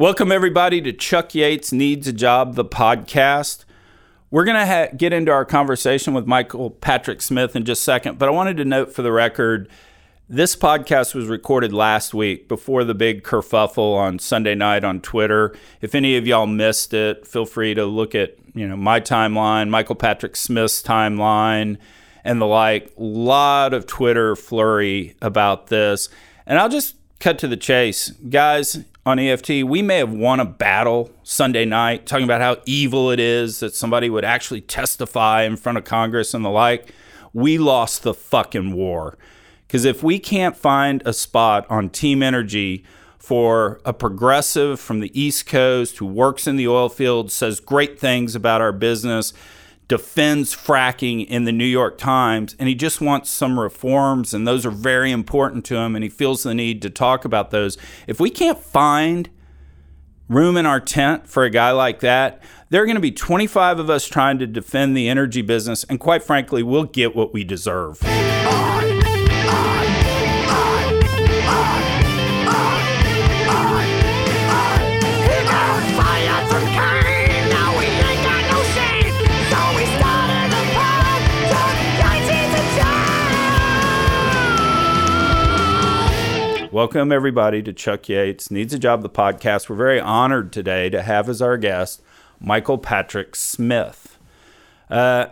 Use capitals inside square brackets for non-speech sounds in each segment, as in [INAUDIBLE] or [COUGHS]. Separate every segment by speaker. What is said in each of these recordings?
Speaker 1: Welcome, everybody, to Chuck Yates Needs a Job, the podcast. We're going to ha- get into our conversation with Michael Patrick Smith in just a second, but I wanted to note for the record this podcast was recorded last week before the big kerfuffle on Sunday night on Twitter. If any of y'all missed it, feel free to look at you know my timeline, Michael Patrick Smith's timeline, and the like. A lot of Twitter flurry about this, and I'll just cut to the chase, guys on EFT, we may have won a battle Sunday night talking about how evil it is that somebody would actually testify in front of Congress and the like. We lost the fucking war. Because if we can't find a spot on Team Energy for a progressive from the East Coast who works in the oil field, says great things about our business, defends fracking in the New York Times, and he just wants some reforms, and those are very important to him, and he feels the need to talk about those. If we can't find room in our tent for a guy like that, there are going to be 25 of us trying to defend the energy business, and quite frankly, we'll get what we deserve. Welcome, everybody, to Chuck Yates Needs a Job, the podcast. We're very honored today to have as our guest Michael Patrick Smith. Uh,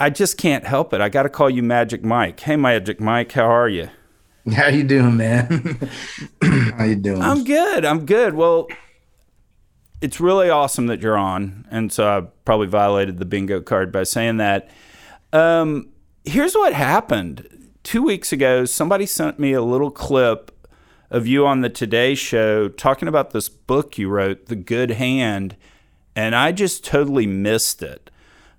Speaker 1: I just can't help it. I got to call you Magic Mike. Hey, Magic Mike, how are you?
Speaker 2: How you doing, man? [CLEARS THROAT] how you doing?
Speaker 1: I'm good. I'm good. Well, it's really awesome that you're on, and so I probably violated the bingo card by saying that. Um, here's what happened two weeks ago, somebody sent me a little clip of you on the Today Show talking about this book you wrote, The Good Hand, and I just totally missed it.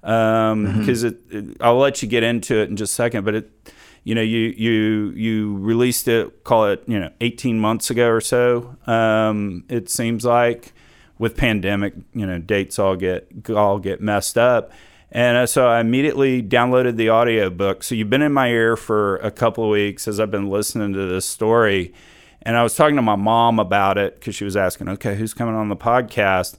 Speaker 1: Because um, mm-hmm. I'll let you get into it in just a second, but it, you know, you you you released it, call it, you know, 18 months ago or so. Um, it seems like with pandemic, you know, dates all get all get messed up and uh, so I immediately downloaded the audiobook. So you've been in my ear for a couple of weeks as I've been listening to this story. And I was talking to my mom about it because she was asking, okay, who's coming on the podcast?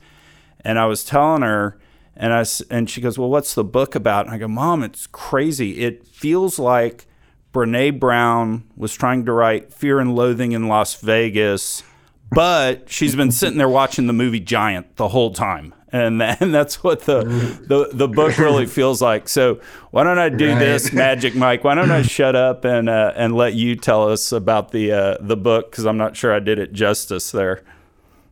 Speaker 1: And I was telling her, and I and she goes, well, what's the book about? And I go, mom, it's crazy. It feels like Brene Brown was trying to write Fear and Loathing in Las Vegas, but she's been sitting there watching the movie Giant the whole time and [LAUGHS] and that's what the, the the book really feels like. So why don't I do right. this, Magic Mike? Why don't I [LAUGHS] shut up and uh, and let you tell us about the uh, the book because I'm not sure I did it justice there.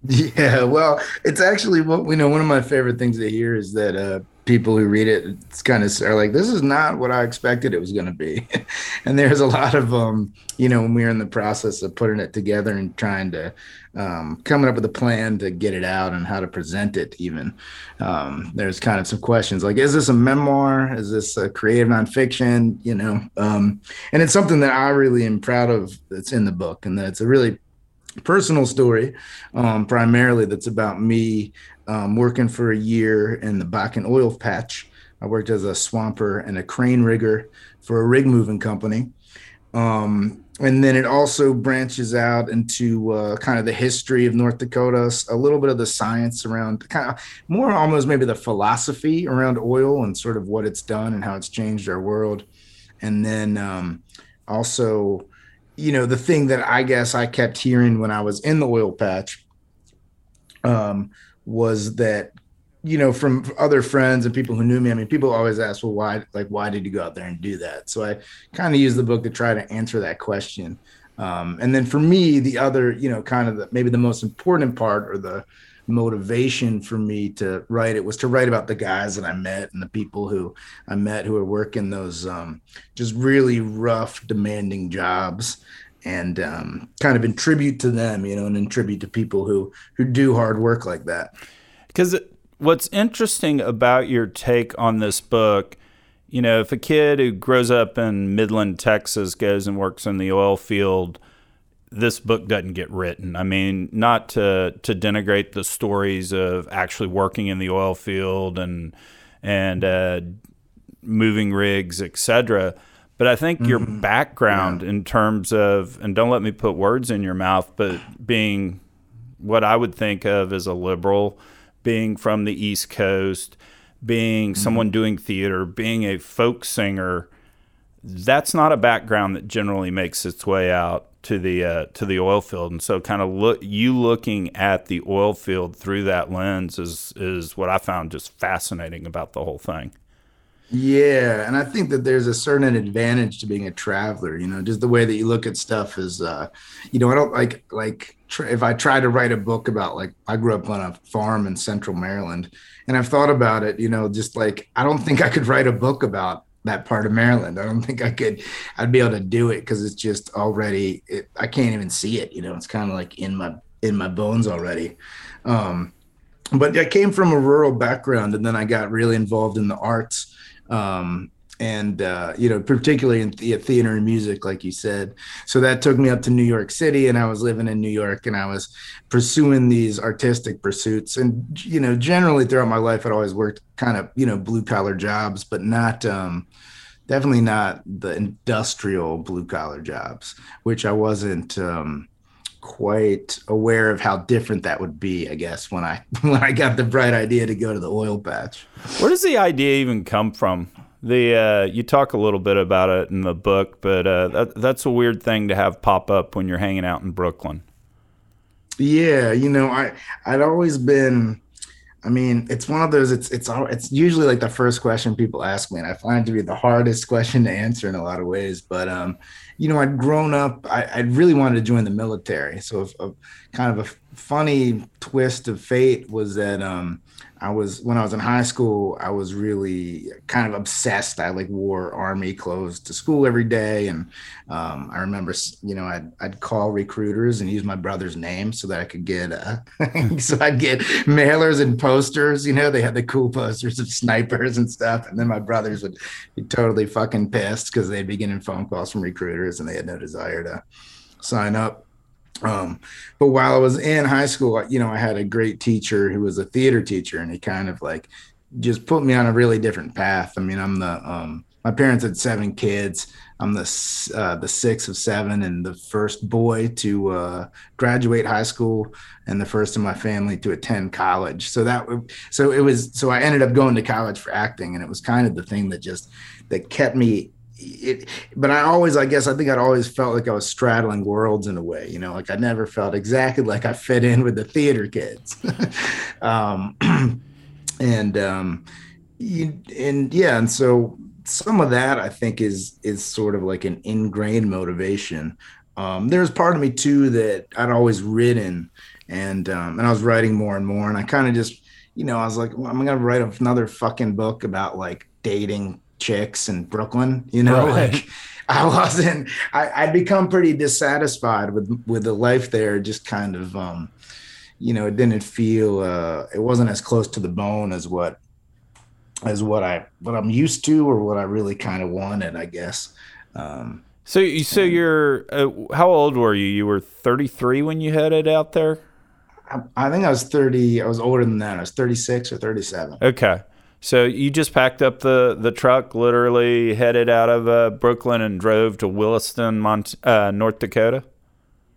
Speaker 2: Yeah, well, it's actually what you know. One of my favorite things to hear is that uh, people who read it it's kind of are like this is not what i expected it was going to be. [LAUGHS] And there's a lot of um you know when we are in the process of putting it together and trying to um, coming up with a plan to get it out and how to present it even um, there's kind of some questions like is this a memoir? Is this a creative nonfiction? You know um, and it's something that i really am proud of that's in the book and that it's a really personal story um, primarily that's about me um, working for a year in the Bakken oil patch. I worked as a swamper and a crane rigger for a rig moving company. Um, and then it also branches out into uh, kind of the history of North Dakota, a little bit of the science around kind of more almost maybe the philosophy around oil and sort of what it's done and how it's changed our world. And then um, also, you know, the thing that I guess I kept hearing when I was in the oil patch um, was that you know from other friends and people who knew me i mean people always ask well why like why did you go out there and do that? So i kind of used the book to try to answer that question. Um, and then for me the other you know kind of the, maybe the most important part or the motivation for me to write it was to write about the guys that i met and the people who i met who are working those um, just really rough demanding jobs and um, kind of in tribute to them, you know, and in tribute to people who who do hard work like that.
Speaker 1: Because what's interesting about your take on this book, you know, if a kid who grows up in Midland, Texas, goes and works in the oil field, this book doesn't get written. I mean, not to to denigrate the stories of actually working in the oil field and and uh, moving rigs, etc but I think mm-hmm. your background yeah. in terms of, and don't let me put words in your mouth, but being what I would think of as a liberal, being from the East Coast, being mm-hmm. someone doing theater, being a folk singer. That's not a background that generally makes its way out to the uh, to the oil field, and so kind of look you looking at the oil field through that lens is is what I found just fascinating about the whole thing.
Speaker 2: Yeah, and I think that there's a certain advantage to being a traveler. You know, just the way that you look at stuff is, uh, you know, I don't like like if I try to write a book about like I grew up on a farm in Central Maryland, and I've thought about it. You know, just like I don't think I could write a book about that part of Maryland. I don't think I could. I'd be able to do it because it's just already. It, I can't even see it. You know, it's kind of like in my in my bones already. Um, but I came from a rural background, and then I got really involved in the arts um, and uh, you know particularly in the theater and music like you said. So that took me up to new york city and i was living in new york and i was pursuing these artistic pursuits. And you know generally throughout my life i'd always worked kind of you know blue collar jobs but not um, definitely not the industrial blue collar jobs which i wasn't um, quite aware of how different that would be i guess when i [LAUGHS] when i got the bright idea to go to the oil patch.
Speaker 1: Where does the idea even come from? The uh, you talk a little bit about it in the book but uh, that, that's a weird thing to have pop up when you're hanging out in brooklyn.
Speaker 2: Yeah you know i i'd always been I mean, it's one of those. It's it's it's usually like the first question people ask me, and I find it to be the hardest [LAUGHS] question to answer in a lot of ways. But um, you know, I'd grown up. I, I really wanted to join the military. So, a, kind of a funny twist of fate was that um, I was when I was in high school, I was really kind of obsessed. I like wore army clothes to school every day, and um, I remember, you know, I'd I'd call recruiters and use my brother's name so that I could get, uh, [LAUGHS] so I'd get mailers and posters. You know, they had the cool posters of snipers and stuff, and then my brothers would be totally fucking pissed because they'd be getting phone calls from recruiters and they had no desire to sign up. Um, but while I was in high school, you know, I had a great teacher who was a theater teacher, and he kind of like just put me on a really different path. I mean, I'm the um, my parents had seven kids. I'm the uh, the sixth of seven and the first boy to uh, graduate high school and the first in my family to attend college. So that so it was so I ended up going to college for acting, and it was kind of the thing that just that kept me it, but I always, I guess, I think I'd always felt like I was straddling worlds in a way, you know, like I never felt exactly like I fit in with the theater kids. [LAUGHS] um, [CLEARS THROAT] and, um, you, and yeah, and so some of that I think is, is sort of like an ingrained motivation. Um, there's part of me too that I'd always written and, um, and I was writing more and more. And I kind of just, you know, I was like, well, I'm going to write another fucking book about like dating chicks in Brooklyn, you know, right. like [LAUGHS] I wasn't, I, I'd become pretty dissatisfied with, with the life there. Just kind of, um, you know, it didn't feel, uh, it wasn't as close to the bone as what, as what I, what I'm used to, or what I really kind of wanted, I guess. Um,
Speaker 1: so, so you're, uh, how old were you? You were 33 when you headed out there?
Speaker 2: I, I think I was 30. I was older than that. I was 36 or 37.
Speaker 1: Okay. So you just packed up the, the truck, literally headed out of uh, Brooklyn and drove to Williston, Mont- uh, North Dakota.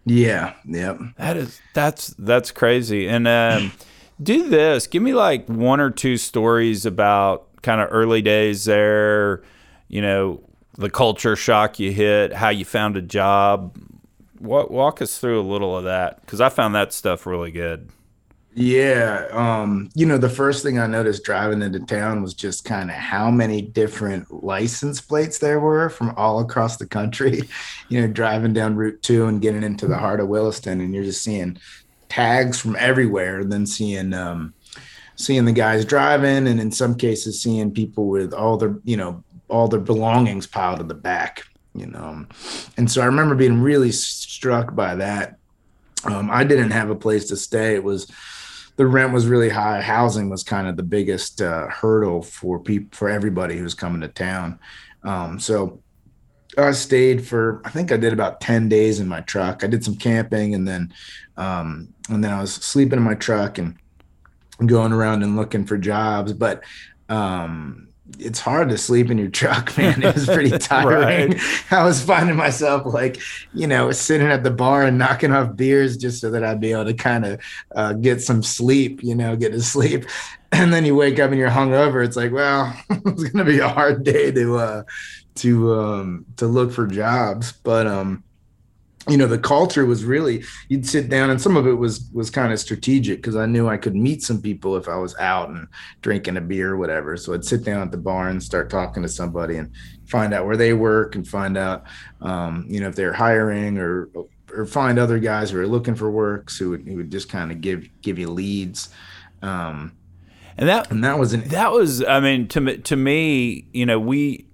Speaker 2: Yeah, yep.
Speaker 1: That is that's that's crazy. And um, [SIGHS] do this. Give me like one or two stories about kind of early days there. You know, the culture shock you hit, how you found a job. Walk, walk us through a little of that because I found that stuff really good.
Speaker 2: Yeah. Um, you know, the first thing I noticed driving into town was just kind of how many different license plates there were from all across the country. [LAUGHS] You know, driving down Route 2 and getting into the heart of Williston, and you're just seeing tags from everywhere, and then seeing um seeing the guys driving, and in some cases seeing people with all their, you know, all their belongings piled in the back, you know. And so I remember being really struck by that. Um, I didn't have a place to stay. It was the rent was really high. Housing was kind of the biggest uh, hurdle for people for everybody who's coming to town. Um, so I stayed for I think I did about ten days in my truck. I did some camping and then um, and then I was sleeping in my truck and going around and looking for jobs. But um, it's hard to sleep in your truck, [LAUGHS] man. It was pretty [LAUGHS] tiring. right. I was finding myself like, you know, sitting at the bar and knocking off beers just so that I'd be able to kind of uh, get some sleep, you know, get to sleep. [LAUGHS] And then you wake up and you're hungover. It's like, well, it's gonna be a hard day to uh, to um, to look for jobs. But um, you know the culture was really you'd sit down and some of it was was kind of strategic because i knew i could meet some people if i was out and drinking a beer or whatever. So i'd sit down at the bar and start talking to somebody and find out where they work and find out um, you know if they're hiring or or find other guys who are looking for work so who would, who would just kind of give give you leads. Um,
Speaker 1: and that
Speaker 2: and that was an
Speaker 1: that was i mean to me to me you know we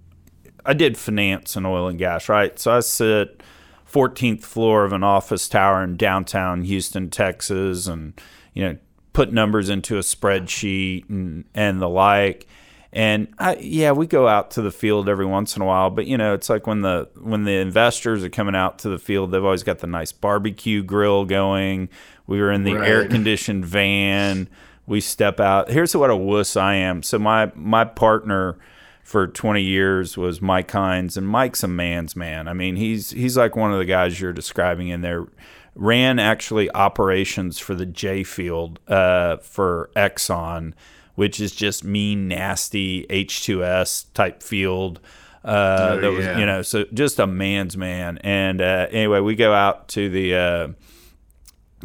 Speaker 1: i did finance and oil and gas right? So i sit 14th floor of an office tower in downtown Houston, Texas, and you know put numbers into a spreadsheet and and the like. And I, yeah, we go out to the field every once in a while, but you know, it's like when the when the investors are coming out to the field, they've always got the nice barbecue grill going. We were in the right. air conditioned van. We step out. Here's what a wuss I am. So my my partner for 20 years was Mike Hines, and Mike's a man's man. I mean, he's he's like one of the guys you're describing in there. Ran actually operations for the J field uh, for Exxon, which is just mean, nasty H2S type field. Uh, oh, that was, yeah. you know, so just a man's man. And uh, anyway, we go out to the uh,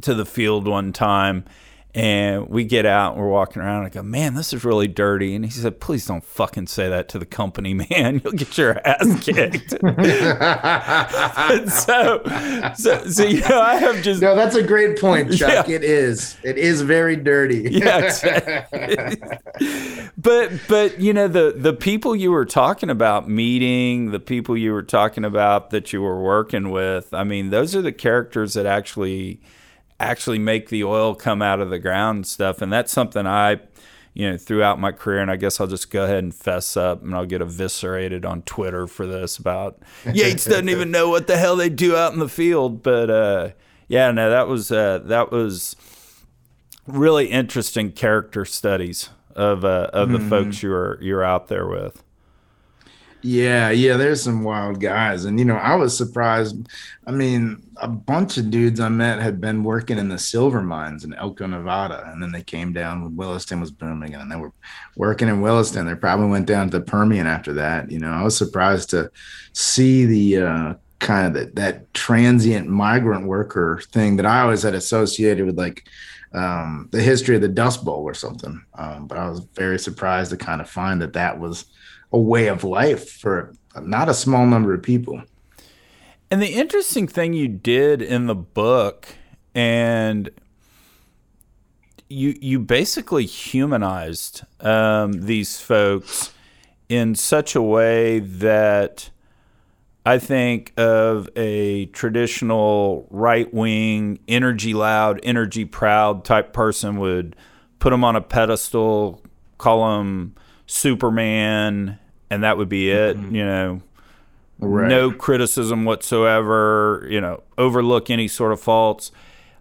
Speaker 1: to the field one time and we get out and we're walking around. And I go, man, this is really dirty. And he said, please don't fucking say that to the company, [LAUGHS] man. You'll get your ass [LAUGHS] kicked. [LAUGHS] so, so, so, you know, I have just.
Speaker 2: No, that's a great point, Chuck. Yeah. It is. It is very dirty.
Speaker 1: yeah. but, but, you know, the, the people you were talking about meeting, the people you were talking about that you were working with, I mean, those are the characters that actually actually make the oil come out of the ground and stuff. And that's something I, you know, throughout my career, and I guess I'll just go ahead and fess up and I'll get eviscerated on Twitter for this about [LAUGHS] Yates doesn't even know what the hell they do out in the field. But uh, yeah, no, that was uh, that was really interesting character studies of uh, of the mm-hmm. folks you were you're out there with.
Speaker 2: Yeah, yeah, there's some wild guys. And, you know, I was surprised. I mean, a bunch of dudes I met had been working in the silver mines in Elko, Nevada. And then they came down when Williston was booming and they were working in Williston. They probably went down to the Permian after that. You know, I was surprised to see the uh, kind of the, that transient migrant worker thing that I always had associated with like, um, the history of the Dust Bowl or something. Um, but I was very surprised to kind of find that that was a way of life for not a small number of people.
Speaker 1: And the interesting thing you did in the book, and you you basically humanized um, these folks in such a way that I think of a traditional right wing, energy loud, energy proud type person would put them on a pedestal, call them Superman, and that would be it. Mm-hmm. You know, right. no criticism whatsoever. You know, overlook any sort of faults.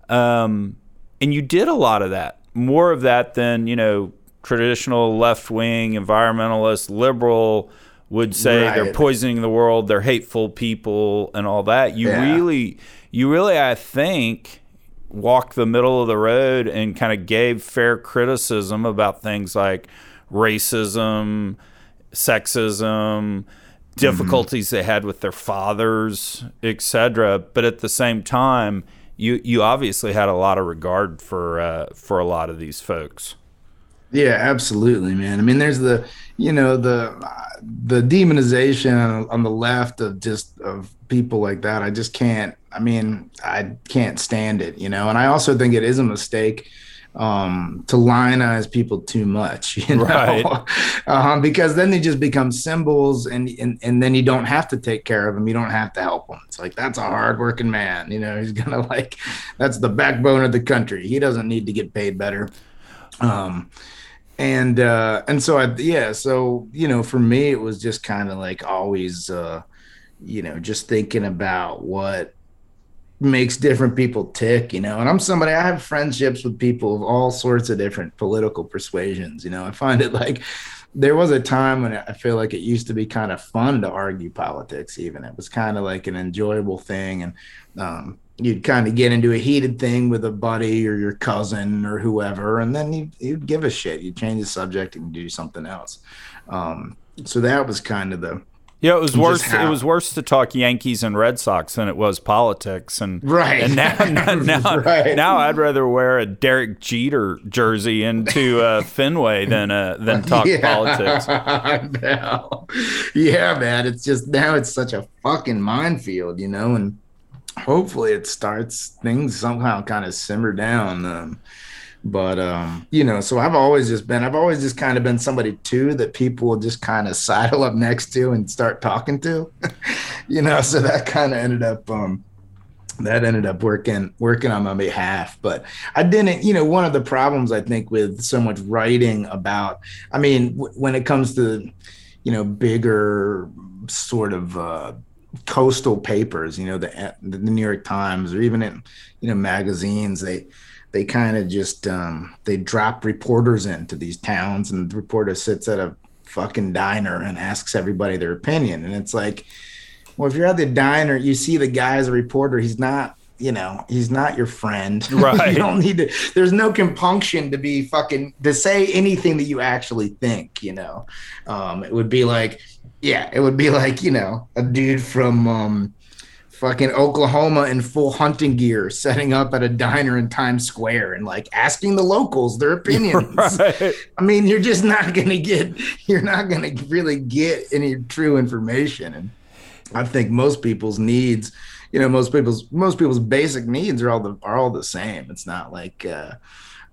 Speaker 1: Um, and you did a lot of that, more of that than you know traditional left wing environmentalist liberal would say right. they're poisoning the world, they're hateful people, and all that. You yeah. really, you really, I think, walked the middle of the road and kind of gave fair criticism about things like racism sexism, difficulties mm-hmm. they had with their fathers, etc. But at the same time, you you obviously had a lot of regard for uh, for a lot of these folks.
Speaker 2: Yeah, absolutely, man. I mean, there's the you know the the demonization on the left of just of people like that. I just can't. I mean, I can't stand it, you know. And I also think it is a mistake um, to lionize people too much, [LAUGHS] you know, right. um, because then they just become symbols, and, and and then you don't have to take care of them, you don't have to help them. It's like that's a hardworking man, you know, he's [LAUGHS] gonna like that's the backbone of the country. He doesn't need to get paid better. Um, and uh, and so I yeah, so you know, for me it was just kind of like always, uh, you know, just thinking about what makes different people tick, you know. And I'm somebody I have friendships with people of all sorts of different political persuasions, you know. I find it like there was a time when I feel like it used to be kind of fun to argue politics. Even it was kind of like an enjoyable thing, and um, you'd kind of get into a heated thing with a buddy or your cousin or whoever, and then you'd, you'd give a shit. You'd change the subject and do something else. Um, so that was kind of the
Speaker 1: yeah, it was worse. It was worse to talk Yankees and Red Sox than it was politics. And
Speaker 2: right,
Speaker 1: and [LAUGHS] now now, right. now I'd rather wear a Derek Jeter jersey into uh, Fenway than uh, than [LAUGHS] talk yeah. politics.
Speaker 2: yeah, man, it's just now it's such a fucking minefield, you know, and hopefully it starts things somehow kind of simmer down. Um, but um, you know, so I've always just been, I've always just kind of been somebody too that people will just kind of sidle up next to and start talking to, [LAUGHS] you know. So that kind of ended up, um, that ended up working working on my behalf. But I didn't, you know, one of the problems I think with so much writing about, I mean, w- when it comes to, you know, bigger sort of. Uh, coastal papers you know the the new york times or even in you know magazines they they kind of just um, they drop reporters into these towns, and the reporter sits at a fucking diner and asks everybody their opinion, and it's like, well, if you're at the diner, you see the guy as a reporter, he's not you know, he's not your friend. [LAUGHS]
Speaker 1: Right.
Speaker 2: you don't need to, there's no compunction to be fucking, to say anything that you actually think, you know. Um, it would be like, yeah, it would be like, you know, a dude from, um, fucking Oklahoma in full hunting gear, setting up at a diner in Times Square and like asking the locals their [LAUGHS] opinions. Right. I mean, you're just not gonna get, you're not gonna really get any true information. And I think most people's needs, you know, most people's most people's basic needs are all the are all the same. It's not like, uh,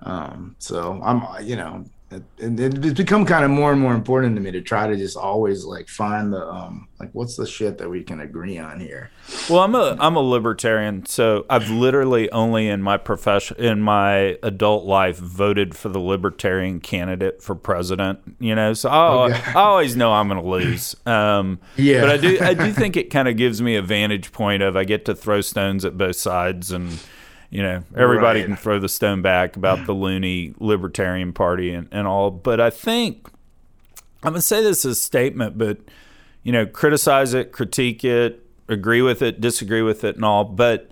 Speaker 2: um, so I'm, you know, it, it's become kind of more and more important to me to try to just always like find the um like what's the shit that we can agree on here?
Speaker 1: Well i'm a i'm a libertarian so i've literally only in my profession in my adult life voted for the libertarian candidate for president you know? So i, okay. I always know i'm going to lose. Um yeah. but i do i do think it kind of gives me a vantage point of i get to throw stones at both sides and you know, everybody right. can throw the stone back about the loony libertarian party and, and all. But I think I'm going to say this as a statement, but, you know, criticize it, critique it, agree with it, disagree with it, and all. But,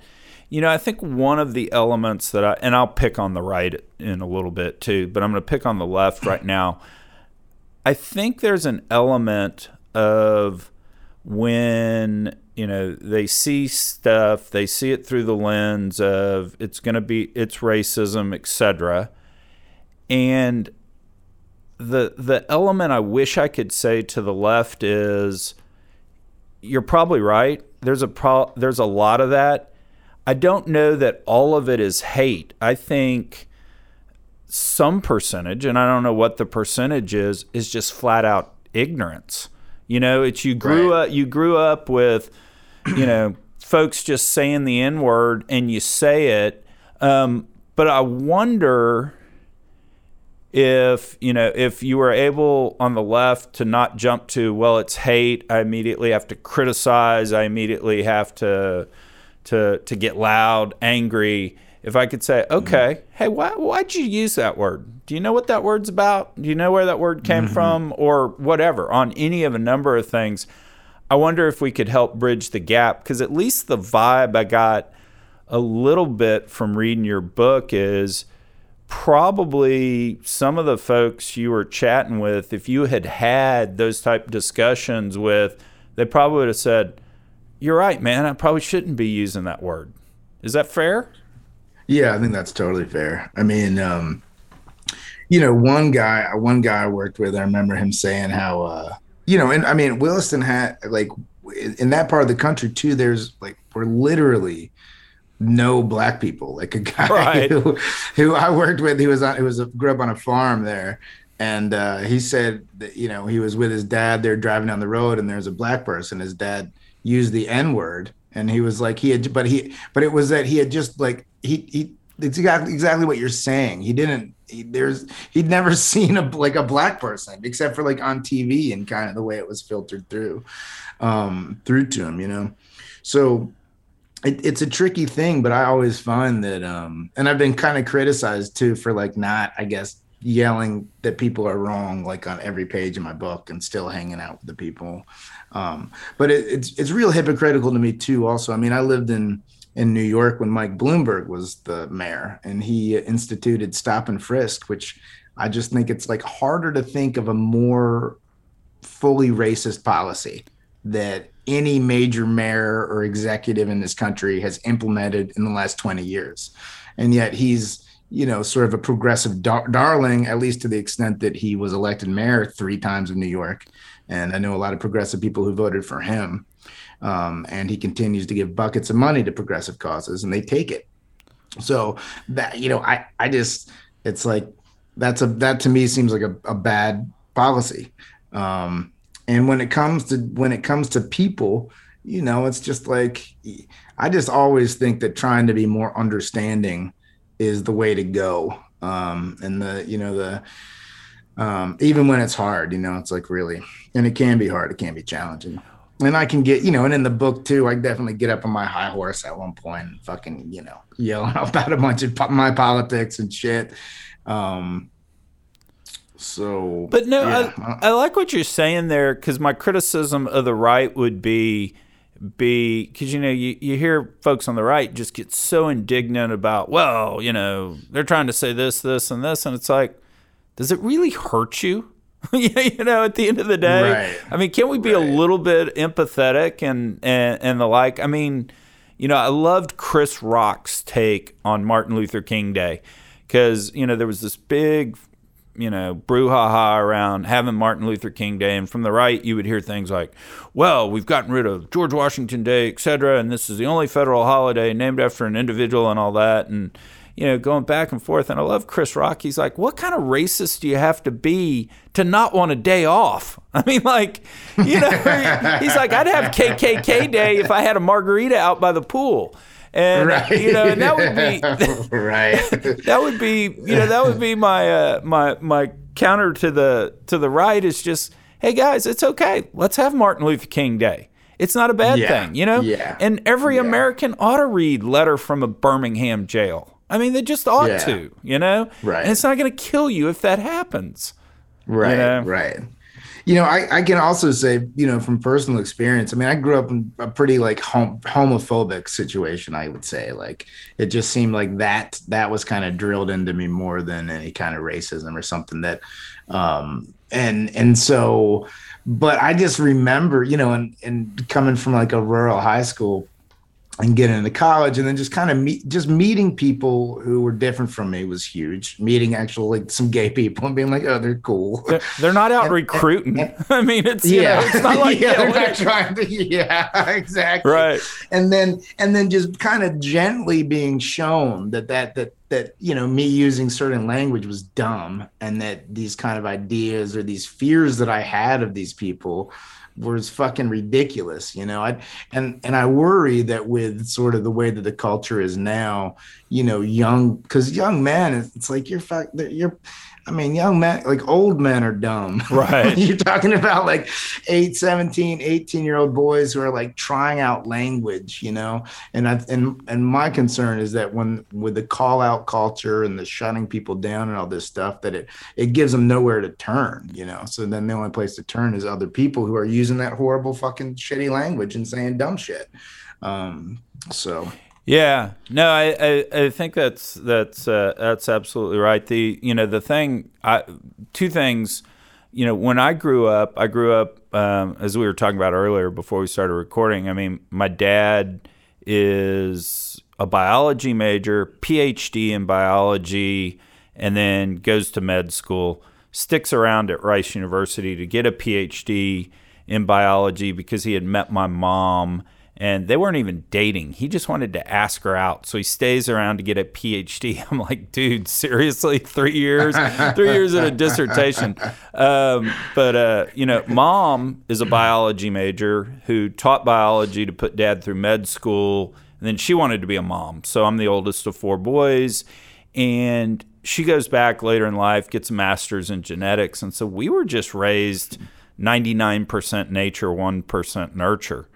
Speaker 1: you know, I think one of the elements that I, and I'll pick on the right in a little bit too, but I'm going to pick on the left right now. I think there's an element of when you know they see stuff they see it through the lens of it's going to be it's racism etc and the the element i wish i could say to the left is you're probably right. There's a pro, there's a lot of that. I don't know that all of it is hate. I think some percentage and i don't know what the percentage is is just flat out ignorance you know it's you grew right. up you grew up with you know, [CLEARS THROAT] folks just saying the N word and you say it. Um, but I wonder if you know if you were able on the left to not jump to well it's hate i immediately have to criticize i immediately have to to to get loud angry if i could say okay mm-hmm. hey why why'd you use that word do you know what that word's about do you know where that word came mm-hmm. from or whatever on any of a number of things I wonder if we could help bridge the gap because at least the vibe I got a little bit from reading your book is probably some of the folks you were chatting with, if you had had those type discussions with, they probably would have said, "You're right, man. I probably shouldn't be using that word." Is that fair?
Speaker 2: Yeah, I think that's totally fair. I mean, um, you know, one guy, one guy I worked with, I remember him saying how. Uh, you know, and I mean, Williston had like in that part of the country too. There's like we're literally no black people. Like a guy right. who, who I worked with, he was on, he was a, grew up on a farm there, and uh, he said that you know he was with his dad. They're driving down the road, and there's a black person. His dad used the N word, and he was like he had, but he, but it was that he had just like he he. It's exactly exactly what you're saying. He didn't he, there's he'd never [LAUGHS] seen a like a black person except for like on TV and kind of the way it was filtered through um through to him, you know. So it, it's a tricky thing, but I always find that, um, and I've been kind of criticized too for like not, I guess, yelling that people are wrong like on every page of my book and still hanging out with the people. Um, but it, it's it's real hypocritical to me too. Also, I mean, I lived in in New York when Mike Bloomberg was the mayor, and he instituted stop and frisk, which I just think it's like harder to think of a more fully racist policy that any major mayor or executive in this country has implemented in the last 20 years. And yet he's, you know, sort of a progressive dar- darling, at least to the extent that he was elected mayor three times in New York. And I know a lot of progressive people who voted for him. Um, and he continues to give buckets of money to progressive causes and they take it. So that, you know, I, I just, it's like, that's a, that to me seems like a, a bad policy. Um, and when it comes to when it comes to people you know it's just like i just always think that trying to be more understanding is the way to go um and the you know the um even when it's hard you know it's like really and it can be hard it can be challenging and I can get, you know, and in the book too, I definitely get up on my high horse at one point and fucking, you know, yelling [LAUGHS] about a bunch of my politics and shit. Um, so,
Speaker 1: but no, yeah. I, I like what you're saying there because my criticism of the right would be be because you know you, you hear folks on the right just get so indignant about well you know they're trying to say this this and this and it's like does it really hurt you [LAUGHS] you know at the end of the day right. i mean can't we be right. a little bit empathetic and, and and the like i mean you know i loved chris rock's take on martin luther king day because you know there was this big you know, brouhaha around having Martin Luther King Day. And from the right, you would hear things like, well, we've gotten rid of George Washington Day, et cetera, and this is the only federal holiday named after an individual and all that. And, you know, going back and forth. And I love Chris Rock. He's like, what kind of racist do you have to be to not want a day off? [LAUGHS] I mean, like, you know, he's like, I'd have KKK Day if I had a margarita out by the pool and right. you know, and that would be [LAUGHS]
Speaker 2: right. [LAUGHS]
Speaker 1: that would be you know that would be my uh, my my counter to the to the right is just hey guys, it's okay. Let's have Martin Luther King Day. It's not a bad
Speaker 2: yeah.
Speaker 1: thing, you know.
Speaker 2: Yeah.
Speaker 1: And every
Speaker 2: yeah.
Speaker 1: American ought to read "Letter from a Birmingham Jail." I mean, they just ought yeah. to, you know.
Speaker 2: Right.
Speaker 1: And it's not going to kill you if that happens.
Speaker 2: Right. You know? Right you know, I, I can also say, you know, from personal experience, I mean, I grew up in a pretty like hom- homophobic situation, I would say. Like it just seemed like that that was kind of drilled into me more than any kind of racism or something that um and and so but I just remember, you know, and and coming from like a rural high school, and getting into college and then just kind of meet just meeting people who were different from me was huge. Meeting actually like some gay people and being like oh they're cool.
Speaker 1: They're, they're not out and, recruiting. and, and, [LAUGHS] i mean it's yeah. know, it's not [LAUGHS] like
Speaker 2: yeah, they're not trying to yeah [LAUGHS] exactly.
Speaker 1: Right.
Speaker 2: And then and then just kind of gently being shown that that that that you know me using certain language was dumb and that these kind of ideas or these fears that i had of these people was fucking ridiculous, you know. I and and I worry that with sort of the way that the culture is now, you know, young because young men, it's like you're fuck, you're I mean, young men, like old men are dumb. [LAUGHS]
Speaker 1: Right.
Speaker 2: You're talking about like 8, 17, 18 year old boys who are like trying out language, you know? And I, and, and my concern is that when, with the call out culture and the shutting people down and all this stuff, that it, it gives them nowhere to turn, you know? So then the only place to turn is other people who are using that horrible fucking shitty language and saying dumb shit. Um, so
Speaker 1: yeah, no, I, I, I, think that's that's uh, that's absolutely right. The you know the thing, I, two things. You know, when I grew up, I grew up um, as we were talking about earlier before we started recording. I mean, my dad is a biology major, PhD in biology, and then goes to med school. Sticks around at Rice University to get a PhD in biology because he had met my mom and they weren't even dating. He just wanted to ask her out. So he stays around to get a PhD. [LAUGHS] I'm like, dude, seriously, three years, three years in a dissertation. Um, but, uh, you know, mom is a biology major who taught biology to put dad through med school. And then she wanted to be a mom. So I'm the oldest of four boys. And she goes back later in life, gets a master's in genetics. And so we were just raised 99% nature, 1% nurture.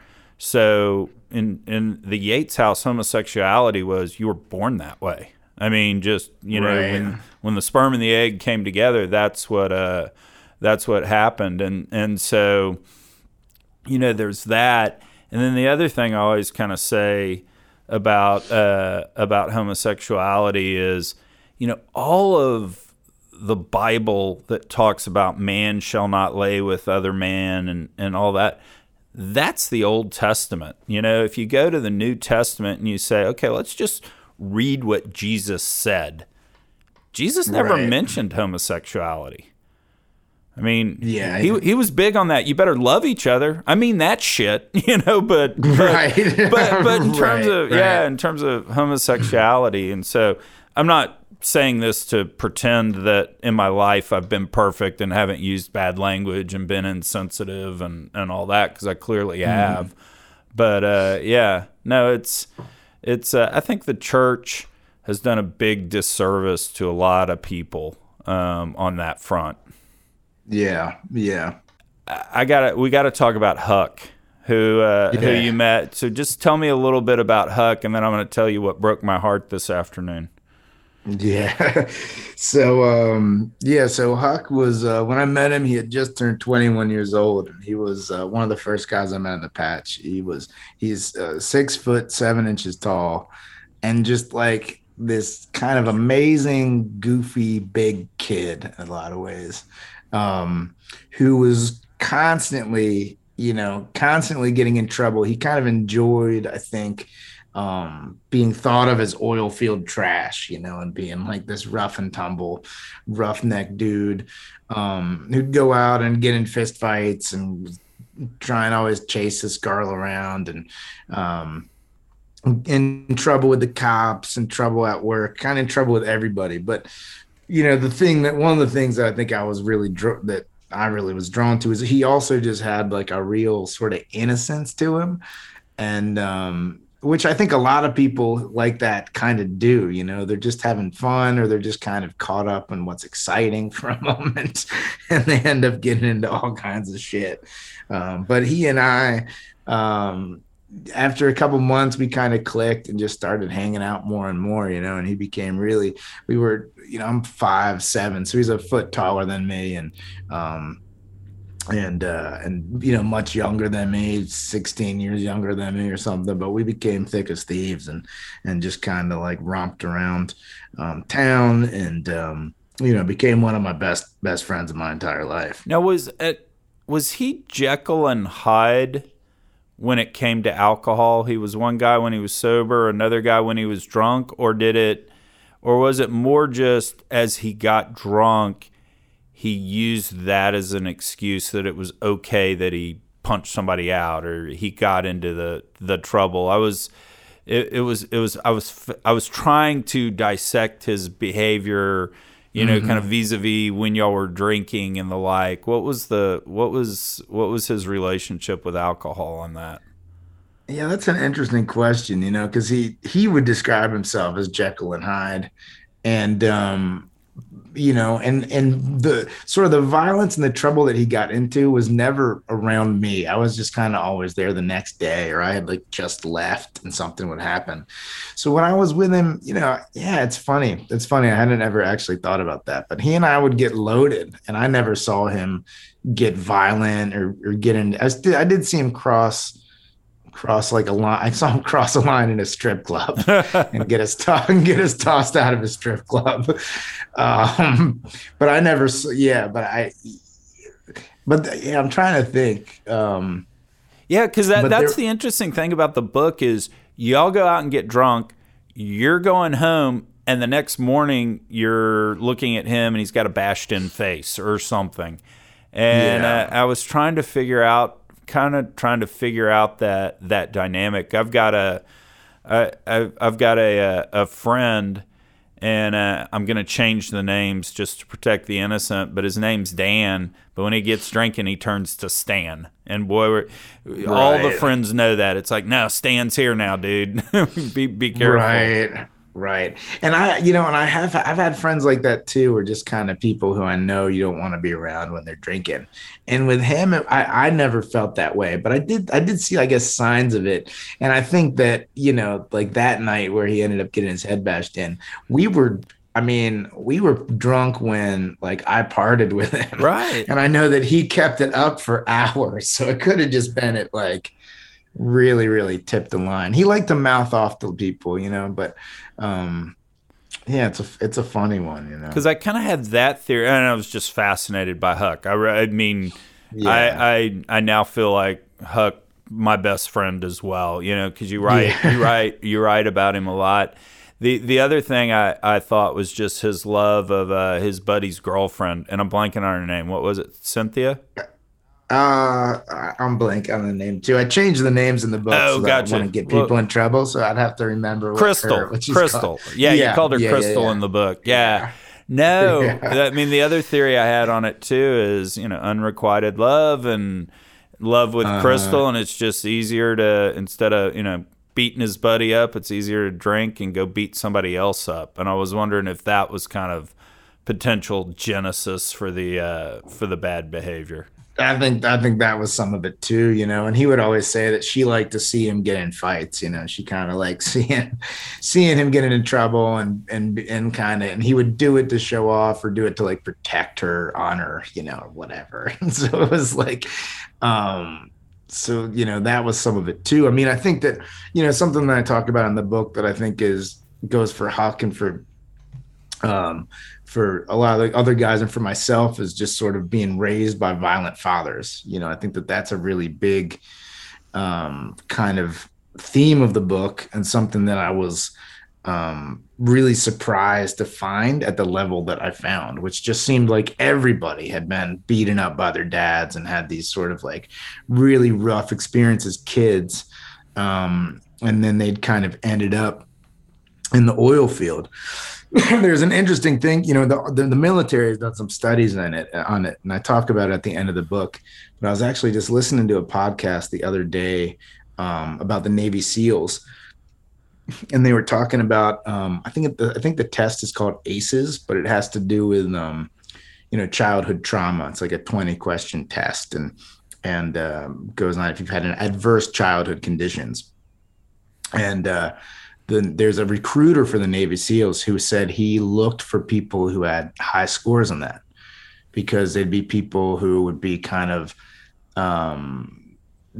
Speaker 1: So in in the Yates house, homosexuality was you were born that way. I mean, just you know,
Speaker 2: Right.
Speaker 1: when when the sperm and the egg came together, that's what uh, that's what happened, and and so you know, there's that, and then the other thing I always kind of say about uh, about homosexuality is, you know, all of the Bible that talks about man shall not lay with other man and, and all that, that's the Old Testament. You know, if you go to the New Testament and you say, okay, let's just read what Jesus said, Jesus never
Speaker 2: Right.
Speaker 1: mentioned homosexuality. I mean,
Speaker 2: Yeah,
Speaker 1: he, he was big on that. You better love each other. I mean that shit, [LAUGHS] you know. But [LAUGHS] but
Speaker 2: Right.
Speaker 1: but, but in [LAUGHS] terms
Speaker 2: Right,
Speaker 1: of yeah, in terms of homosexuality, and so I'm not saying this to pretend that in my life I've been perfect and haven't used bad language and been insensitive and and all that because I clearly
Speaker 2: Mm-hmm.
Speaker 1: have. But uh, yeah, no, it's it's. Uh, I think the church has done a big disservice to a lot of people um, on that front.
Speaker 2: Yeah, yeah.
Speaker 1: I gotta we gotta talk about Huck, who uh, who you met. So just tell me a little bit about Huck, and then I'm gonna tell you what broke my heart this afternoon.
Speaker 2: Yeah. [LAUGHS] So um yeah, so Huck was uh when I met him, he had just turned 21 years old and he was uh, one of the first guys I met in the patch. He was he's uh, six foot seven inches tall and just like this kind of amazing, goofy, big kid in a lot of ways. Um, who was constantly, you know, constantly getting in trouble. He kind of enjoyed, I think, um, being thought of as oil field trash, you know, and being like this rough and tumble, roughneck dude um, who'd go out and get in fist fights and try and always chase this girl around and um, in trouble with the cops, and trouble at work, kind of in trouble with everybody. But you know, the thing that one of the things that I think I was really dr- that I really was drawn to is he also just had like a real sort of innocence to him, and um, which I think a lot of people like that kind of do. You know, they're just having fun or they're just kind of caught up in what's exciting [LAUGHS] for a moment, and they end up getting into all kinds of shit. Um, but he and I. Um, after a couple months we kind of clicked and just started hanging out more and more you know and he became really we were you know i'm five seven so he's a foot taller than me and um and uh and you know much younger than me 16 years younger than me or something but we became thick as thieves and and just kind of like romped around um town and um you know became one of my best best friends of my entire life
Speaker 1: Now was it was he Jekyll and Hyde when it came to alcohol? He was one guy when he was sober, another guy when he was drunk, or did it or was it more just as he got drunk he used that as an excuse that it was okay that he punched somebody out or he got into the the trouble. I was it, it was it was I was f- I was trying to dissect his behavior, you know, kind of vis-a-vis when y'all were drinking and the like. What was the what was what was his relationship with alcohol on that?
Speaker 2: Yeah, that's an interesting question, you know, because he he would describe himself as Jekyll and Hyde, and um, you know, and and the sort of the violence and the trouble that he got into was never around me. I was just kind of always there the next day, or I had like just left and something would happen. So when I was with him, you know, yeah, it's funny. It's funny. I hadn't ever actually thought about that, but he and I would get loaded, and I never saw him get violent or, or get in. I, st- I did see him cross cross like a line. I saw him [LAUGHS] cross a line in a strip club [LAUGHS] and get us to- and [LAUGHS] get us tossed out of a strip club. Um, but I never, yeah, but I, but yeah, I'm trying to think. Um,
Speaker 1: Yeah, because that, that's
Speaker 2: there-
Speaker 1: the interesting thing about the book is y'all go out and get drunk. You're going home, and the next morning you're looking at him, and he's got a bashed in face or something. And
Speaker 2: Yeah.
Speaker 1: uh, I was trying to figure out, kind of trying to figure out that that dynamic. I've got a, I, I've, I've got a a, a friend. And uh, I'm going to change the names just to protect the innocent. But his name's Dan. But when he gets drinking, he turns to Stan. And boy, we're, all the friends know that. It's like, no, Stan's here now, dude. [LAUGHS] be be careful.
Speaker 2: right. Right. And I, you know, and I have, I've had friends like that too, or just kind of people who I know you don't want to be around when they're drinking. And with him, I, I never felt that way, but I did, I did see, I guess, signs of it. And I think that, you know, like that night where he ended up getting his head bashed in, we were, I mean, we were drunk when like I parted [LAUGHS] with him.
Speaker 1: Right.
Speaker 2: And I know that he kept it up for [LAUGHS] hours. So it could have just been at like, really, really tipped the line. He liked to mouth off to people, you know, but um, yeah, it's a it's a funny one, you know.
Speaker 1: Because I kind of had that theory, and I was just fascinated by Huck. I, I mean, yeah. I, I I now feel like Huck my best friend as well, you know, because you write yeah. you write you write about him a lot. The the other thing I, I thought was just his love of uh, his buddy's girlfriend, and I'm blanking on her name. What was it? Cynthia.
Speaker 2: Uh, I'm blank on the name too. I changed the names in the book.
Speaker 1: Oh, so gotcha.
Speaker 2: I want to get people well, in trouble, so I'd have to remember
Speaker 1: Crystal. Her, Crystal. Yeah, yeah, you called her yeah, Crystal yeah, in the book. Yeah. No, [LAUGHS] I mean the other theory I had on it too is you know unrequited love and love with uh, Crystal, and it's just easier to instead of you know beating his buddy up, it's easier to drink and go beat somebody else up. And I was wondering if that was kind of potential genesis for the uh, for the bad behavior.
Speaker 2: I think I think that was some of it too, you know. And he would always say that she liked to see him get in fights, you know. She kind of liked [LAUGHS] seeing seeing him get into trouble and and and kind of and he would do it to show off or do it to like protect her honor, you know, whatever. [LAUGHS] And so it was like um so you know that was some of it too. I mean, I think that you know something that I talked about in the book that I think is goes for Huck and for um for a lot of the other guys and for myself is just sort of being raised by violent fathers. You know, I think that that's a really big um, kind of theme of the book and something that I was um, really surprised to find at the level that I found, which just seemed like everybody had been beaten up by their dads and had these sort of like really rough experiences, kids. Um, and then they'd kind of ended up in the oil field. [LAUGHS] there's an interesting thing, you know, the, the, the military has done some studies on it on it, and I talk about it at the end of the book. But I was actually just listening to a podcast the other day um, about the Navy SEALs, and they were talking about um, I think the, I think the test is called ACEs, but it has to do with um, you know childhood trauma. It's like a 20 question test, and and um, goes on if you've had an adverse childhood conditions, and uh, the, there's a recruiter for the Navy SEALs who said he looked for people who had high scores on that because they'd be people who would be kind of um,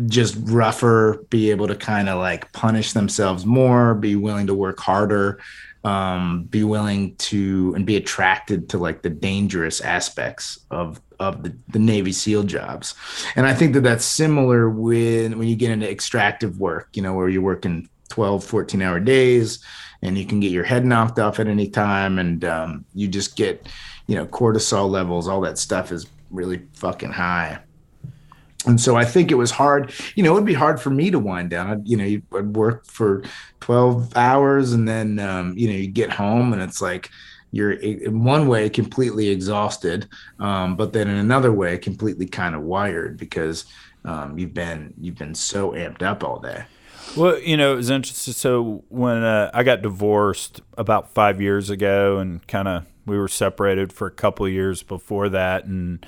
Speaker 2: just rougher, be able to kind of like punish themselves more, be willing to work harder, um, be willing to and be attracted to like the dangerous aspects of of the, the Navy SEAL jobs. And I think that that's similar when when you get into extractive work, you know, where you're working 12, 14 hour days and you can get your head knocked off at any time. And um, you just get, you know, cortisol levels, all that stuff is really fucking high. And so I think it was hard, you know, it would be hard for me to wind down. I'd, you know, I'd work for 12 hours and then, um, you know, you get home and it's like, you're in one way completely exhausted, um, but then in another way completely kind of wired because um, you've been you've been so amped up all day.
Speaker 1: Well, you know, it was interesting. So when uh, I got divorced about five years ago, and kind of we were separated for a couple years before that, and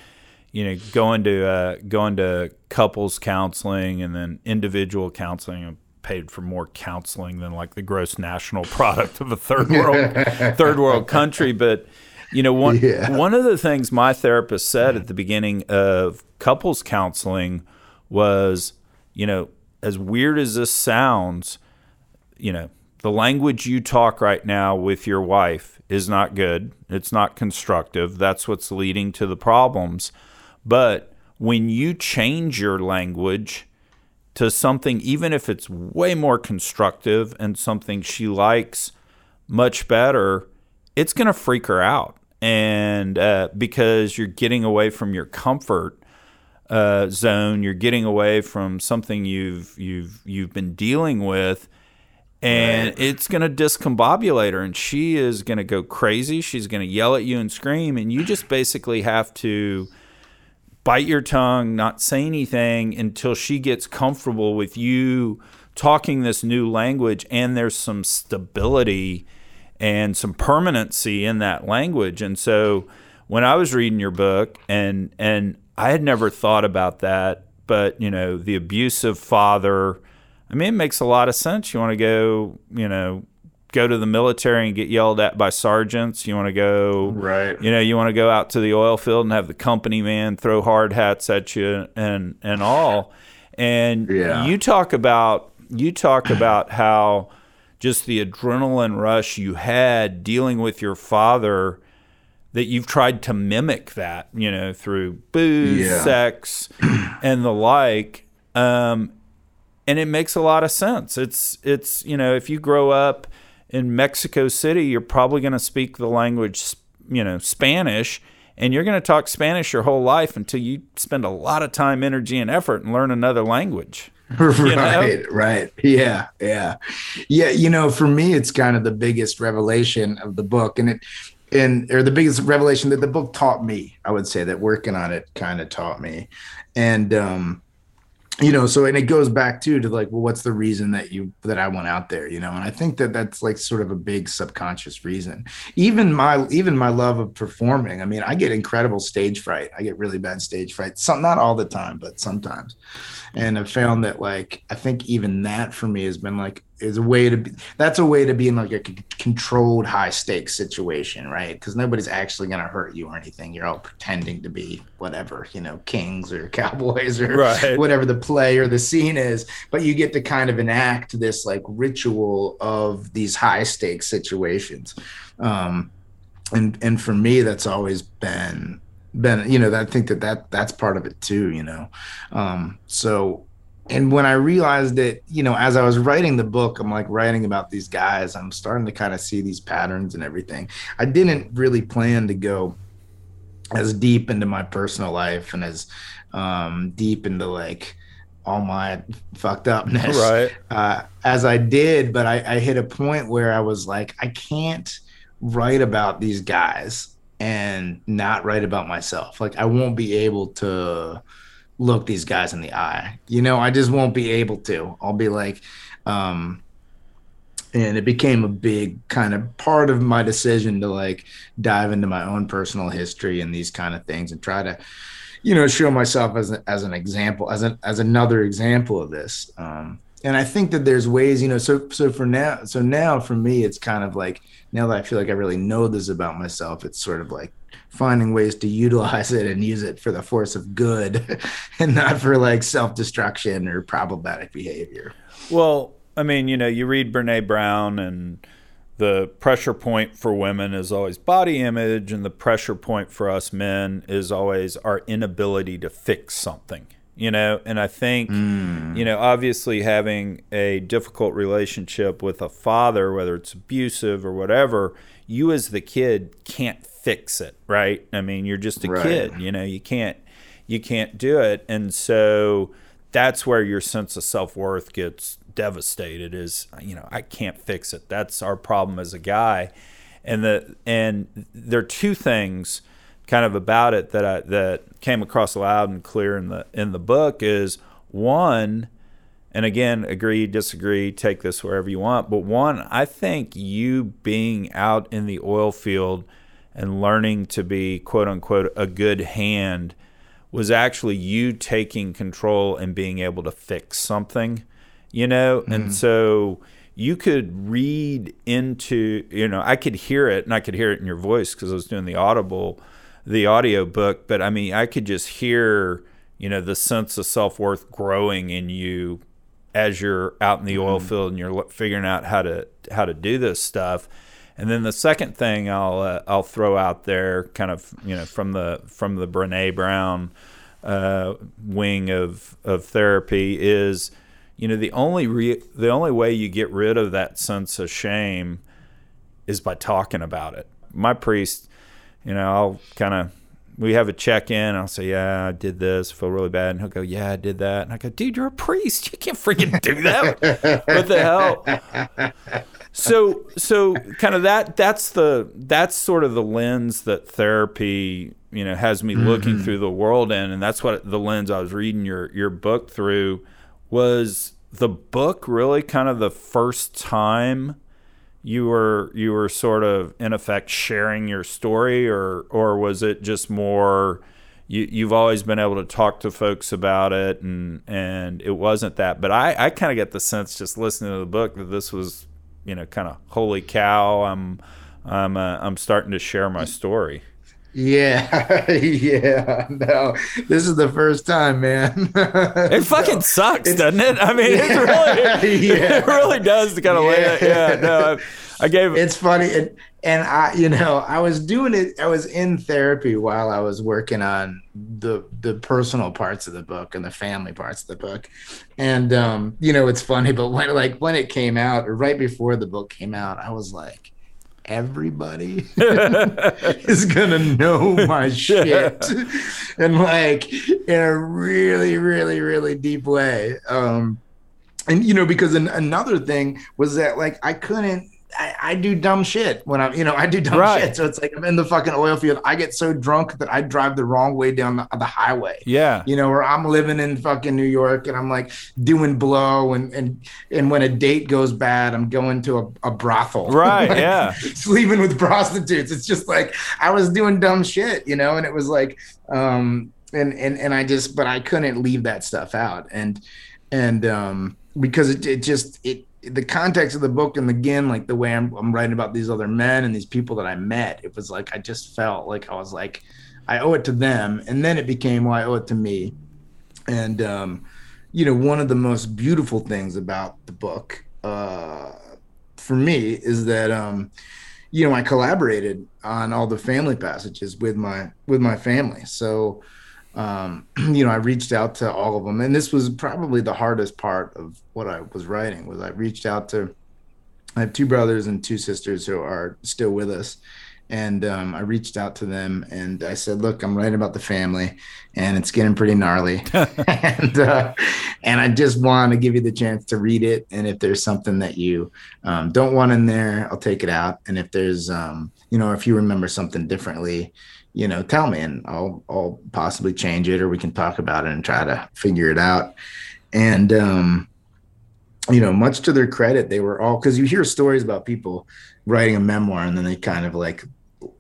Speaker 1: you know, going to uh, going to couples counseling and then individual counseling. I paid for more counseling than like the gross national [LAUGHS] product of a third world [LAUGHS] third world country, but. You know, one yeah. one of the things my therapist said at the beginning of couples counseling was, you know, as weird as this sounds, you know, the language you talk right now with your wife is not good. It's not constructive. That's what's leading to the problems. But when you change your language to something, even if it's way more constructive and something she likes much better, it's going to freak her out. And uh, because you're getting away from your comfort uh, zone. You're getting away from something you've you've you've been dealing with, and right. it's going to discombobulate her, and she is going to go crazy. She's going to yell at you and scream, and you just basically have to bite your tongue, not say anything until she gets comfortable with you talking this new language, and there's some stability and some permanency in that language. And so when I was reading your book and and I had never thought about that, but you know, the abusive father, I mean it makes a lot of sense. You want to go, you know, go to the military and get yelled at by sergeants. You want to go,
Speaker 2: right?
Speaker 1: You know, you want to go out to the oil field and have the company man throw hard hats at you and and all. And yeah. you talk about you talk about how just the adrenaline rush you had dealing with your father that you've tried to mimic that, you know, through booze, yeah. sex, [CLEARS THROAT] and the like. Um, and it makes a lot of sense. It's it's you know, if you grow up in Mexico City, you're probably going to speak the language, you know, Spanish, and you're going to talk Spanish your whole life until you spend a lot of time, energy, and effort and learn another language. [LAUGHS]
Speaker 2: right, know? right. Yeah, yeah. Yeah, you know, for me it's kind of the biggest revelation of the book and it and or the biggest revelation that the book taught me, I would say that working on it kind of taught me. And um you know so and it goes back too to like well what's the reason that you that i went out there you know? And i think that that's like sort of a big subconscious reason. Even my even my love of performing i mean i get incredible stage fright. I get really bad stage fright. Some not all the time but sometimes. And i've found that like i think even that for me has been like is a way to be that's a way to be in like a controlled high stakes situation right? Because nobody's actually going to hurt you or anything. You're all pretending to be whatever you know kings or [LAUGHS] cowboys or right. whatever the play or the scene is. But you get to kind of enact this like ritual of these high stakes situations. Um and and for me that's always been been you know i think that that that's part of it too you know? Um so and when I realized that, you know, as I was writing the book, I'm like writing about these guys, I'm starting to kind of see these patterns and everything. I didn't really plan to go as deep into my personal life and as um, deep into like all my fucked upness
Speaker 1: right.
Speaker 2: uh, as I did. But I, I hit a point where I was like, I can't write about these guys and not write about myself. Like, I won't be able to look these guys in the eye. You know, I just won't be able to. I'll be like, um, and it became a big kind of part of my decision to like dive into my own personal history and these kind of things and try to, you know, show myself as a, as an example, as an as another example of this. Um, and I think that there's ways, you know, so so for now, so now for me, it's kind of like now that I feel like I really know this about myself, it's sort of like finding ways to utilize it and use it for the force of good [LAUGHS] and not for like self-destruction or problematic behavior.
Speaker 1: Well, I mean, you know, you read Brene Brown and the pressure point for women is always body image and the pressure point for us men is always our inability to fix something you know and i think mm. you know obviously having a difficult relationship with a father whether it's abusive or whatever you as the kid can't fix it, right? I mean, you're just a right. kid, you know, you can't you can't do it. And so that's where your sense of self-worth gets devastated is, you know, I can't fix it. That's our problem as a guy. And the and there are two things kind of about it that I that came across loud and clear in the in the book is one and again, agree, disagree, take this wherever you want. But one, I think you being out in the oil field and learning to be quote unquote a good hand was actually you taking control and being able to fix something, you know? Mm-hmm. And so you could read into, you know, I could hear it and I could hear it in your voice because I was doing the audible, the audio book, but I mean, I could just hear, you know, the sense of self worth growing in you as you're out in the oil mm-hmm. field and you're figuring out how to how to do this stuff and then the second thing I'll uh, I'll throw out there, kind of you know from the from the Brene Brown uh, wing of of therapy is, you know the only re- the only way you get rid of that sense of shame is by talking about it. My priest, you know, I'll kind of we have a check in. I'll say, "Yeah, I did this. Feel really bad." And he'll go, "Yeah, I did that." And I go, "Dude, you're a priest. You can't freaking do that. what the hell?" So so kind of that that's the that's sort of the lens that therapy you know has me looking mm-hmm. through the world in and that's what the lens I was reading your your book through was the book really kind of the first time you were you were sort of in effect sharing your story, or or was it just more? You, you've always been able to talk to folks about it, and and it wasn't that. But I, I kind of get the sense just listening to the book that this was, you know, kind of holy cow. I'm I'm uh, I'm starting to share my story.
Speaker 2: Yeah, [LAUGHS] yeah. No, this is the first time, man.
Speaker 1: it [LAUGHS] fucking sucks, doesn't it? I mean, it's [LAUGHS] really, yeah. it really does to kind of yeah. lay it. Yeah, no, I, gave.
Speaker 2: It's funny, and, and I, you know, I was doing it. I was in therapy while I was working on the the personal parts of the book and the family parts of the book, and um, you know, it's funny, but when like when it came out, or right before the book came out, I was like everybody [LAUGHS] is gonna know my [LAUGHS] shit and like in a really really really deep way um and you know because an, another thing was that like i couldn't I, I, do dumb shit when I'm, you know, I do dumb right. shit. So it's like I'm in the fucking oil field. I get so drunk that I drive the wrong way down the, the highway.
Speaker 1: Yeah.
Speaker 2: You know, where I'm living in fucking New York and I'm like doing blow and and and when a date goes bad, I'm going to a, a brothel.
Speaker 1: Right. [LAUGHS]
Speaker 2: like,
Speaker 1: yeah. [LAUGHS]
Speaker 2: Sleeping with prostitutes. It's just like I was doing dumb shit, you know, and it was like, um, and and and I just, but I couldn't leave that stuff out, and and um, because it, it just it the context of the book and again like the way I'm, I'm writing about these other men and these people that i met it was like i just felt like i was like i owe it to them. And then it became well i owe it to me. And um, you know one of the most beautiful things about the book uh, for me is that um, you know i collaborated on all the family passages with my with my family. So um, [CLEARS THROAT] you know, I reached out to all of them, and this was probably the hardest part of what I was writing. Was I reached out to? I have two brothers and two sisters who are still with us, and um, I reached out to them and I said, "Look, I'm writing about the family, and it's getting pretty gnarly, [LAUGHS] and uh, and I just want to give you the chance to read it. And if there's something that you um, don't want in there, I'll take it out. And if there's, um, you know, if you remember something differently, you know, tell me and I'll I'll possibly change it or we can talk about it and try to figure it out. And um, you know, much to their credit, they were all because you hear stories about people writing a memoir and then they kind of like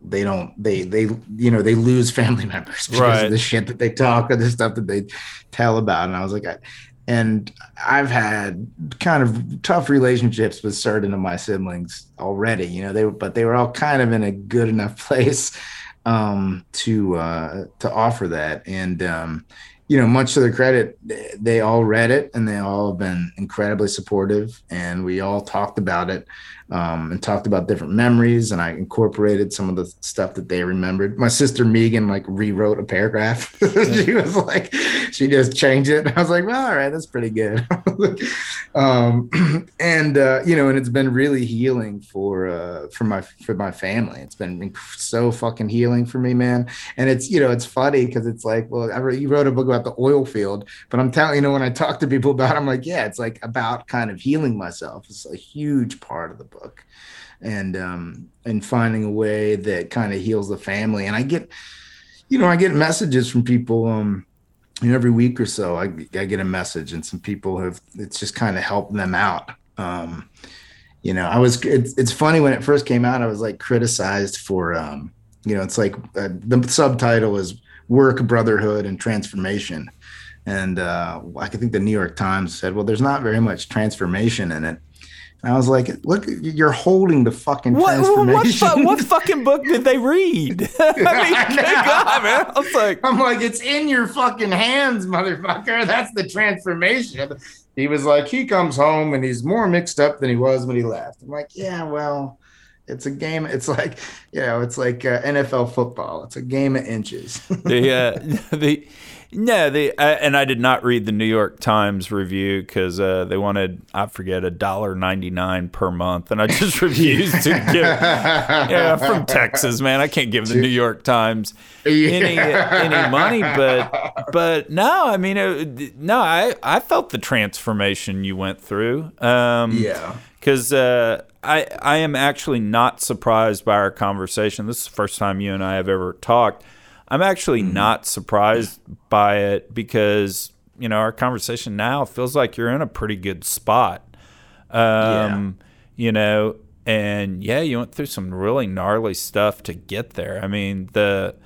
Speaker 2: they don't they they you know they lose [LAUGHS] family members because right. of the shit that they talk or the stuff that they tell about. And I was like, I, and I've had kind of tough relationships with certain of my siblings already, you know, they but they were all kind of in a good enough [LAUGHS] place um, to uh, to offer that. And um, you know, much to their credit, they all read it and they all have been incredibly supportive. And we all talked about it um, and talked about different memories. And I incorporated some of the stuff that they remembered. My sister Megan like rewrote a paragraph. [LAUGHS] she was like, she just changed it. [LAUGHS] I was like, well, all right, that's pretty good. [LAUGHS] um, [CLEARS THROAT] and uh, you know, and it's been really healing for uh, for my for my family. It's been so fucking healing for me, man. And it's you know, it's funny because it's like, well, I you wrote a book about the oil field, but I'm telling you know, when I talk to people about, it, I'm like, yeah, it's like about kind of healing myself. It's a huge part of the book and um and finding a way that kind of heals the family. And i get you know i get messages from people um you know, every week or so I, I get a message and some people have it's just kind of helped them out. Um you know i was it's, it's funny when it first came out i was like criticized for um you know it's like uh, the subtitle is work brotherhood and transformation. And uh, I think the New York Times said, well, there's not very much transformation in it. And I was like, look, you're holding the fucking what, transformation.
Speaker 1: What, what, [LAUGHS] fucking book did they read? [LAUGHS] I mean, [LAUGHS] God, man. I was like,
Speaker 2: I'm like, it's in your fucking hands, motherfucker. That's the transformation. He was like, he comes home and he's more mixed up than he was when he left. I'm like, yeah, well, it's a game. It's like, you know, it's like uh, NFL football. It's a game of inches. [LAUGHS]
Speaker 1: the, uh, [LAUGHS] the, no, they uh, and I did not read the New York Times review because uh, they wanted I forget a dollar ninety nine per month, and I just [LAUGHS] refused to give. Yeah, from Texas, man. I can't give the New York Times any any money, but but no, I mean, it, no, I I felt the transformation you went through. Um,
Speaker 2: yeah,
Speaker 1: because uh, I I am actually not surprised by our conversation. This is the first time you and I have ever talked I'm actually mm-hmm. not surprised by it because you know our conversation now feels like you're in a pretty good spot. Um, yeah. You know, and yeah, you went through some really gnarly stuff to get there. I mean, the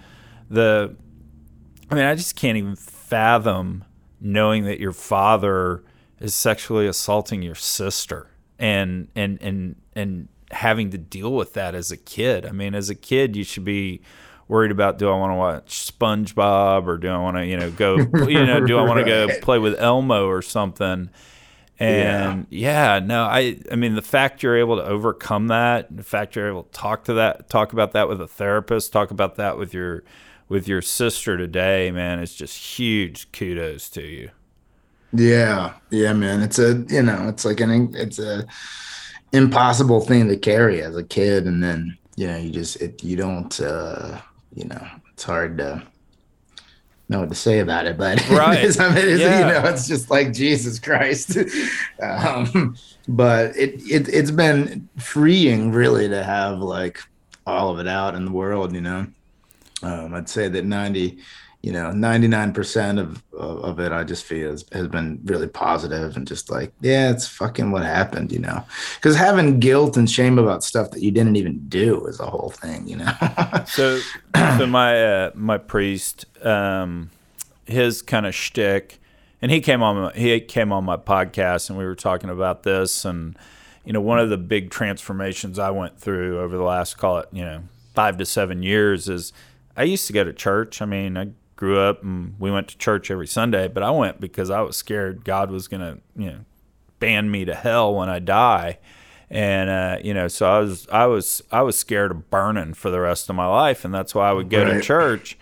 Speaker 1: the I mean, I just can't even fathom knowing that your father is sexually assaulting your sister and and and and having to deal with that as a kid. I mean, as a kid, you should be worried about do I want to watch SpongeBob or do I want to, you know, go, [LAUGHS] you know, do I want to go play with Elmo or something? And yeah. yeah. no, I, I mean, the fact you're able to overcome that, the fact you're able to talk to that, talk about that with a therapist, talk about that with your, with your sister today, man, it's just huge kudos to you.
Speaker 2: Yeah, yeah, man. It's a, you know, it's like an, it's a impossible thing to carry as a kid, and then you know, you just, it, you don't, uh, you know, it's hard to know what to say about it, but [LAUGHS]
Speaker 1: right.
Speaker 2: it's, I mean, it's, yeah. you know, it's just like Jesus Christ. [LAUGHS] um, but it, it it's been freeing, really, to have like all of it out in the world. You know, um, I'd say that ninety you know, 99% of, of it, I just feel has, has been really positive and just like, yeah, it's fucking what happened, you know, because having guilt and shame about stuff that you didn't even do is a whole thing, you know? [LAUGHS]
Speaker 1: so, so my, uh, my priest, um, his kind of shtick, and he came on, he came on my podcast and we were talking about this and, you know, one of the big transformations I went through over the last, call it, you know, five to seven years is I used to go to church. I mean, I grew up and we went to church every Sunday, but I went because I was scared God was going to, you know, ban me to hell when I die. And uh, you know, so I was I was I was scared of burning for the rest of my life, and that's why I would go right. to church.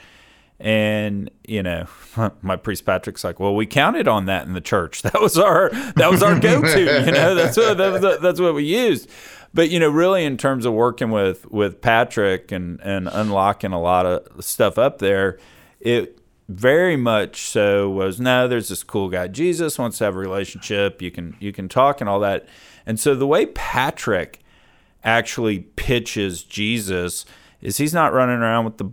Speaker 1: And you know, [LAUGHS] my priest Patrick's like, "Well, we counted on that in the church. [LAUGHS] That was our that was our [LAUGHS] go-to. you know, that's what that was, that's what we used." But you know, really, in terms of working with with Patrick and and unlocking a lot of stuff up there, it very much so was no there's this cool guy jesus wants to have a relationship you can you can talk and all that. And so the way patrick actually pitches jesus is he's not running around with the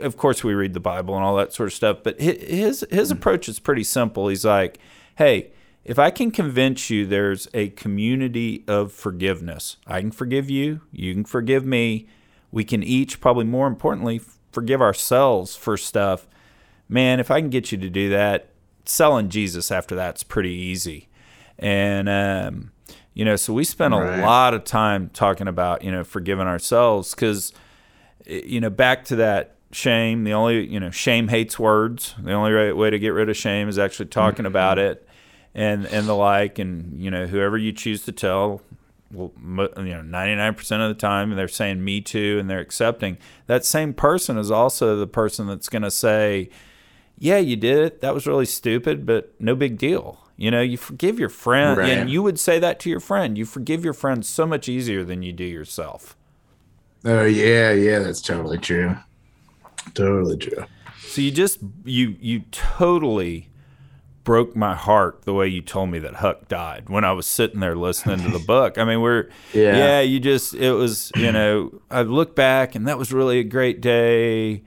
Speaker 1: of course we read the bible and all that sort of stuff but his his mm-hmm. approach is pretty simple. He's like hey if i can convince you there's a community of forgiveness i can forgive you you can forgive me we can each probably more importantly forgive ourselves for stuff, man, if I can get you to do that, selling Jesus after that's pretty easy. And, um, you know, so we spent a lot of time talking about, you know, forgiving ourselves because, you know, back to that shame, the only, you know, shame hates words. The only right way to get rid of shame is actually talking mm-hmm. about it and, and the like. And, you know, whoever you choose to tell, well, you know, 99% of the time they're saying me too and they're accepting. That same person is also the person that's going to say, yeah, you did it. That was really stupid, but no big deal. You know, you forgive your friend, right. and you would say that to your friend. You forgive your friend so much easier than you do yourself.
Speaker 2: Oh yeah, yeah, that's totally true. Totally true.
Speaker 1: So you just you you totally broke my heart the way you told me that Huck died when I was sitting there listening to the [LAUGHS] book. I mean, we're yeah. yeah, you just it was you know I look back and that was really a great day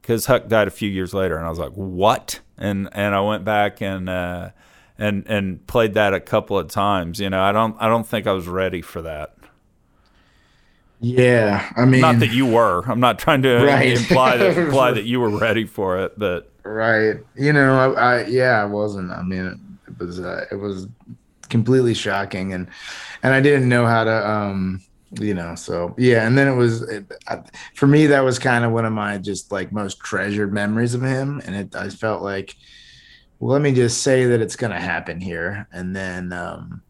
Speaker 1: because Huck died a few years later and I was like what and and I went back and uh, and and played that a couple of times. You know, I don't I don't think I was ready for that.
Speaker 2: Yeah, I mean,
Speaker 1: not that you were. I'm not trying to right. imply that [LAUGHS] imply that you were ready for it, but
Speaker 2: right. You know, I, I yeah, I wasn't. I mean, it, was uh, it was completely shocking, and and I didn't know how to, um, you know. So yeah, and then it was it, I, for me that was kind of one of my just like most treasured memories of him, and it I felt like, well, let me just say that it's gonna happen here, and then um,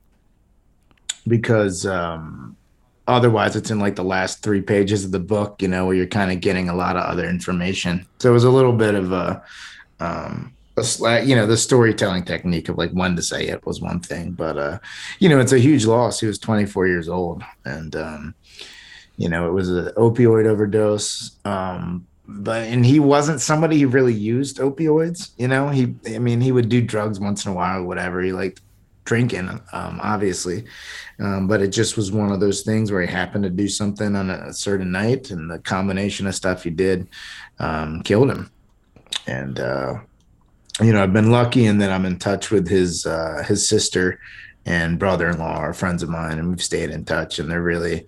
Speaker 2: because um otherwise it's in like the last three pages of the book you know where you're kind of getting a lot of other information. So it was a little bit of a um a, you know the storytelling technique of like when to say it was one thing but uh you know it's a huge loss. He was 24 years old and um you know it was an opioid overdose um but and he wasn't somebody who really used opioids you know? He i mean he would do drugs once in a while or whatever. He liked drinking, um, obviously. Um, but it just was one of those things where he happened to do something on a certain night, and the combination of stuff he did um, killed him. And uh, you know, I've been lucky in that I'm in touch with his uh, his sister, and brother-in-law are friends of mine, and we've stayed in touch, and they're really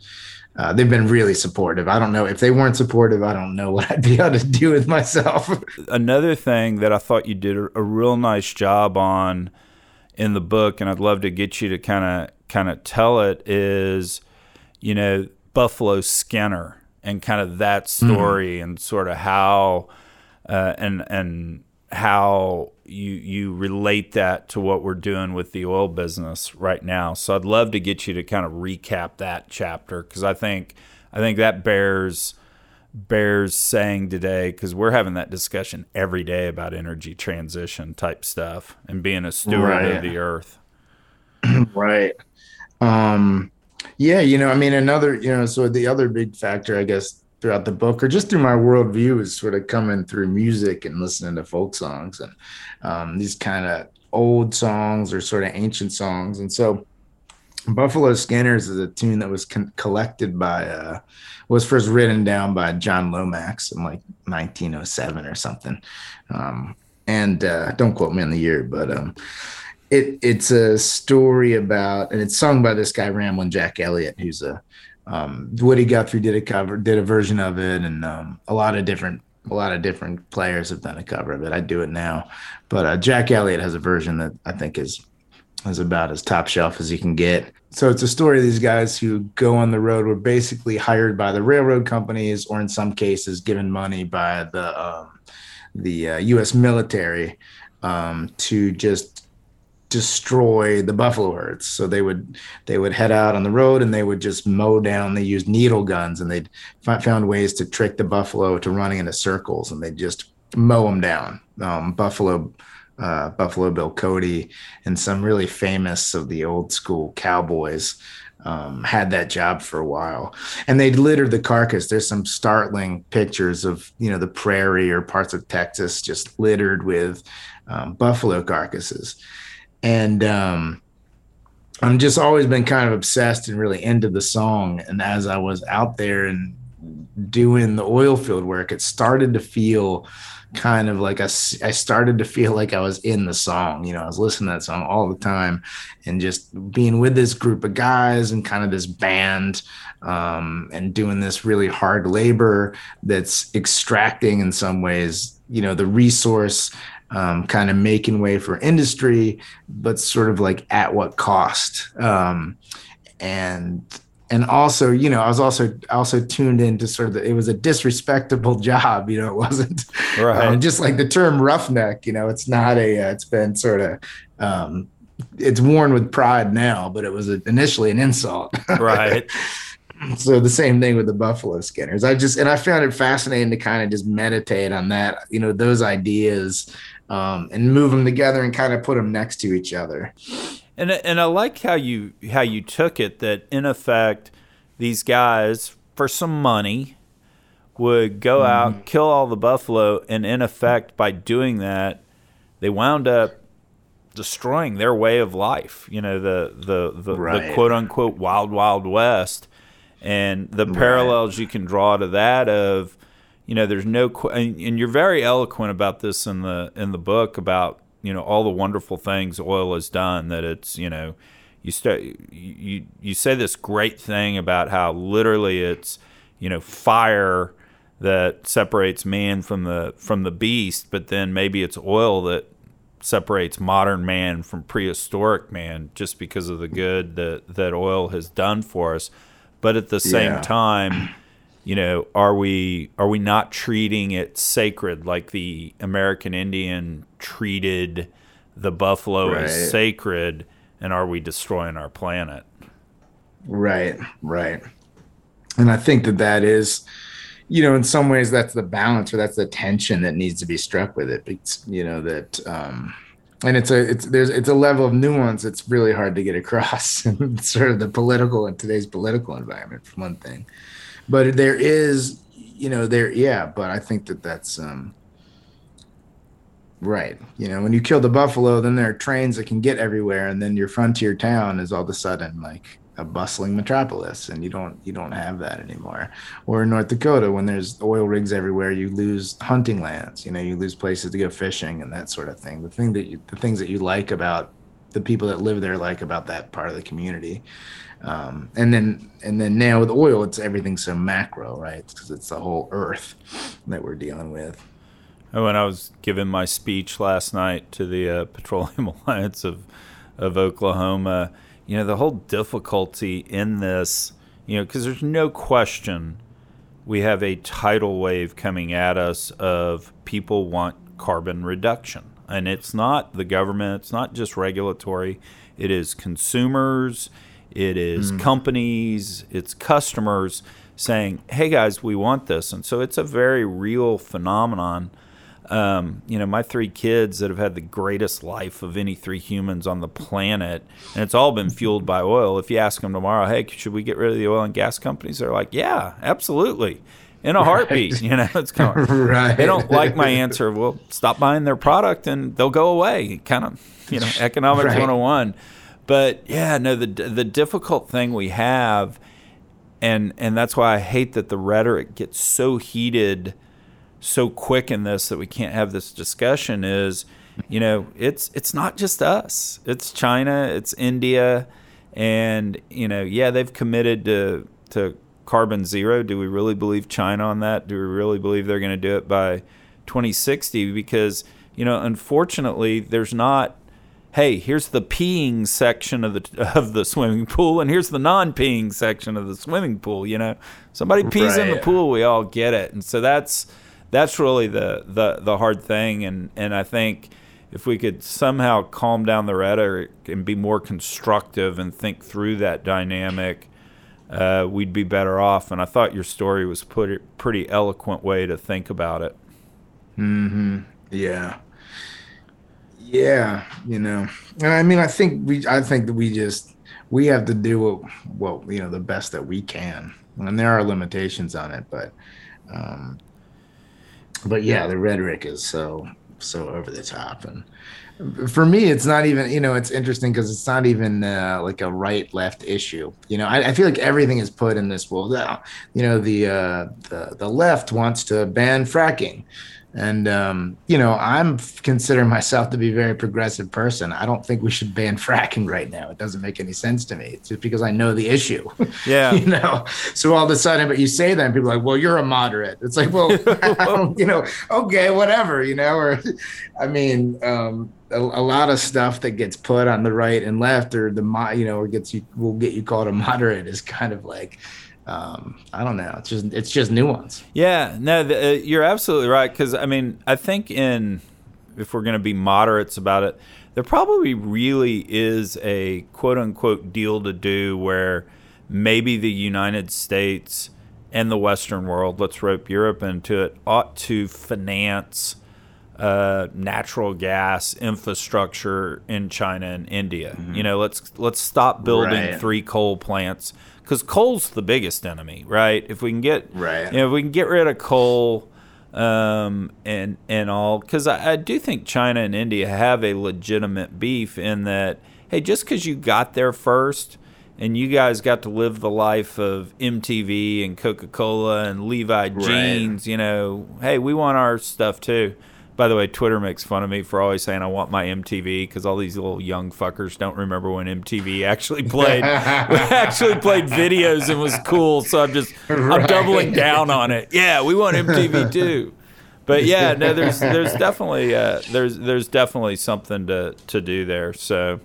Speaker 2: uh, they've been really supportive. I don't know if they weren't supportive. I don't know [LAUGHS] what I'd be able to do with myself.
Speaker 1: Another thing that I thought you did a, a real nice job on in the book, and I'd love to get you to kind of kind of tell it is, you know, Buffalo Skinner and kind of that mm-hmm. story mm-hmm. and sort of how uh, and and how you you relate that to what we're doing with the oil business right now. So I'd love to get you to kind of recap that chapter because I think I think that bears bears saying today because we're having that discussion every day about energy transition type stuff and being a steward right. of the earth. [CLEARS THROAT]
Speaker 2: right. Um, yeah, you know, I mean, another, you know, so the other big factor, I guess, throughout the book or just through my worldview is sort of coming through music and listening to folk songs and um, these kind of old songs or sort of ancient songs. And so Buffalo Skinners is a tune that was con- collected by, uh, was first written down by John Lomax in like 1907 or something. Um, and uh, don't quote me on the year, but um, it it's a story about, and it's sung by this guy Ramblin' Jack Elliott, who's a um, Woody Guthrie did a cover, did a version of it, and um, a lot of different a lot of different players have done a cover of it. I do it now, but uh, Jack Elliott has a version that I think is is about as top shelf as you can get. So it's a story of these guys who go on the road were basically hired by the railroad companies, or in some cases, given money by the um, the uh, U.S. military um, to just destroy the buffalo herds. So they would they would head out on the road and they would just mow down. They used needle guns and they'd found ways to trick the buffalo to running into circles and they'd just mow them down. Um, buffalo uh, Buffalo Bill Cody and some really famous of the old school cowboys um, had that job for a while, and they'd litter the carcass. There's some startling pictures of you know the prairie or parts of Texas just littered with um, buffalo carcasses and um, I'm just always been kind of obsessed and really into the song. And as I was out there and doing the oil field work, it started to feel kind of like I, I started to feel like I was in the song. You know, I was listening to that song all the time and just being with this group of guys and kind of this band um, and doing this really hard labor that's extracting in some ways, you know, the resource um, kind of making way for industry, but sort of like at what cost? Um, and and also, you know, I was also also tuned into sort of the, it was a disrespectable [LAUGHS] job. You know, it wasn't right. Um, just like the term roughneck. You know, it's not a. Uh, it's been sort of. Um, it's worn with pride now, but it was initially an insult.
Speaker 1: Right. [LAUGHS]
Speaker 2: so the same thing with the buffalo skinners i just and i found it fascinating to kind of just meditate on that you know those ideas um, and move them together and kind of put them next to each other.
Speaker 1: And and I like how you how you took it that in effect these guys for some money would go mm-hmm. out kill all the buffalo and in effect by doing that they wound up destroying their way of life you know the the the, right. the quote unquote wild wild west and the parallels right. you can draw to that of you know, there's no, and you're very eloquent about this in the in the book about you know all the wonderful things oil has done. That it's you know, you start you you say this great thing about how literally it's you know fire that separates man from the from the beast, but then maybe it's oil that separates modern man from prehistoric man just because of the good that that oil has done for us. But at the same yeah. time you know, are we are we not treating it sacred like the American Indian treated the buffalo right. as sacred, and are we destroying our planet?
Speaker 2: Right, right. And I think that that is, you know, in some ways that's the balance or that's the tension that needs to be struck with it. It's, you know, that, um, and it's a it's there's it's a level of nuance it's really hard to get across [LAUGHS] in sort of the political in today's political environment for one thing but there is you know there yeah but i think that that's um right. You know when you kill the buffalo then there are trains that can get everywhere and then your frontier town is all of a sudden like a bustling metropolis and you don't you don't have that anymore. Or in north dakota when there's oil rigs everywhere you lose hunting lands. You know you lose places to go fishing and that sort of thing. The thing that you the things that you like about the people that live there like about that part of the community. Um, and then and then now with oil, it's everything so macro, right? Because it's the whole earth that we're dealing with.
Speaker 1: When I was giving my speech last night to the uh, [LAUGHS] Petroleum Alliance of of Oklahoma, you know, the whole difficulty in this, you know, because there's no question we have a tidal wave coming at us of people want carbon reduction. And it's not the government, it's not just regulatory, it is consumers, it is mm. companies, it's customers saying, hey guys, we want this. And so it's a very real phenomenon. Um, you know, my three kids that have had the greatest life of any three humans on the planet, and it's all been fueled by oil. If you ask them tomorrow, hey, should we get rid of the oil and gas companies? They're like, yeah, absolutely in a right. heartbeat. You know, it's kind of right. [LAUGHS] They don't like my answer. Well, stop buying their product and they'll go away. Kind of, you know, [LAUGHS] economics right. 101. But yeah, no, the the difficult thing we have, and and that's why I hate that the rhetoric gets so heated, so quick in this that we can't have this discussion. Is you know, it's it's not just us. It's China. It's India. And you know, yeah, they've committed to to carbon zero. Do we really believe China on that? Do we really believe they're going to do it by 2060? Because you know, unfortunately, there's not. Hey, here's the peeing section of the of the swimming pool, and here's the non-peeing section of the swimming pool. You know, somebody pees right. in the pool, we all get it, and so that's that's really the the the hard thing. And and I think if we could somehow calm down the rhetoric and be more constructive and think through that dynamic, uh, we'd be better off. And I thought your story was put a pretty eloquent way to think about it.
Speaker 2: Mm-hmm. Yeah. Yeah. You know, and I mean, I think we, I think that we just we have to do what, what you know, the best that we can, and there are limitations on it, but, um, but yeah, the rhetoric is so so over the top. And for me it's not even you know it's interesting because it's not even uh, like a right left issue. You know I, I, feel like everything is put in this world you know the uh, the, the left wants to ban fracking and um, you know, I'm considering myself to be a very progressive person. I don't think we should ban [LAUGHS] fracking right now. It doesn't make any sense to me. It's just because I know the issue. [LAUGHS]
Speaker 1: Yeah.
Speaker 2: you know. So all of a sudden, but you say that, and people are like, "Well, you're a moderate." It's like, [LAUGHS] well, you know, okay, whatever, you know. Or, I mean, um, a, a, lot of stuff that gets put on the right and left, or the mo- you know, or gets you will get you called a moderate is kind of like um, I don't know. It's just it's just nuance.
Speaker 1: Yeah, no, the, uh, you're absolutely right. Because I mean, I think in if we're going to be moderates about it, there probably really is a quote unquote deal to do where maybe the United States and the Western world, let's rope Europe into it, ought to finance uh, natural gas infrastructure in China and India. Mm-hmm. You know, let's let's stop building right. three coal plants because coal's the biggest enemy, right? If we can get
Speaker 2: right,
Speaker 1: you know, if we can get rid of coal um, and and all, because I, I do think China and India have a legitimate beef in that. Hey, just because you got there first and you guys got to live the life of MTV and Coca Cola and Levi jeans, you know, hey, we want our stuff too. By the way, Twitter makes fun of me for always saying I want my MTV because all these little young fuckers don't remember when MTV actually [LAUGHS] played [LAUGHS] actually played videos and was cool. So I'm just right. I'm doubling down on it. Yeah, we want MTV too. But yeah, no, there's there's definitely uh, there's there's definitely something to to do there. So,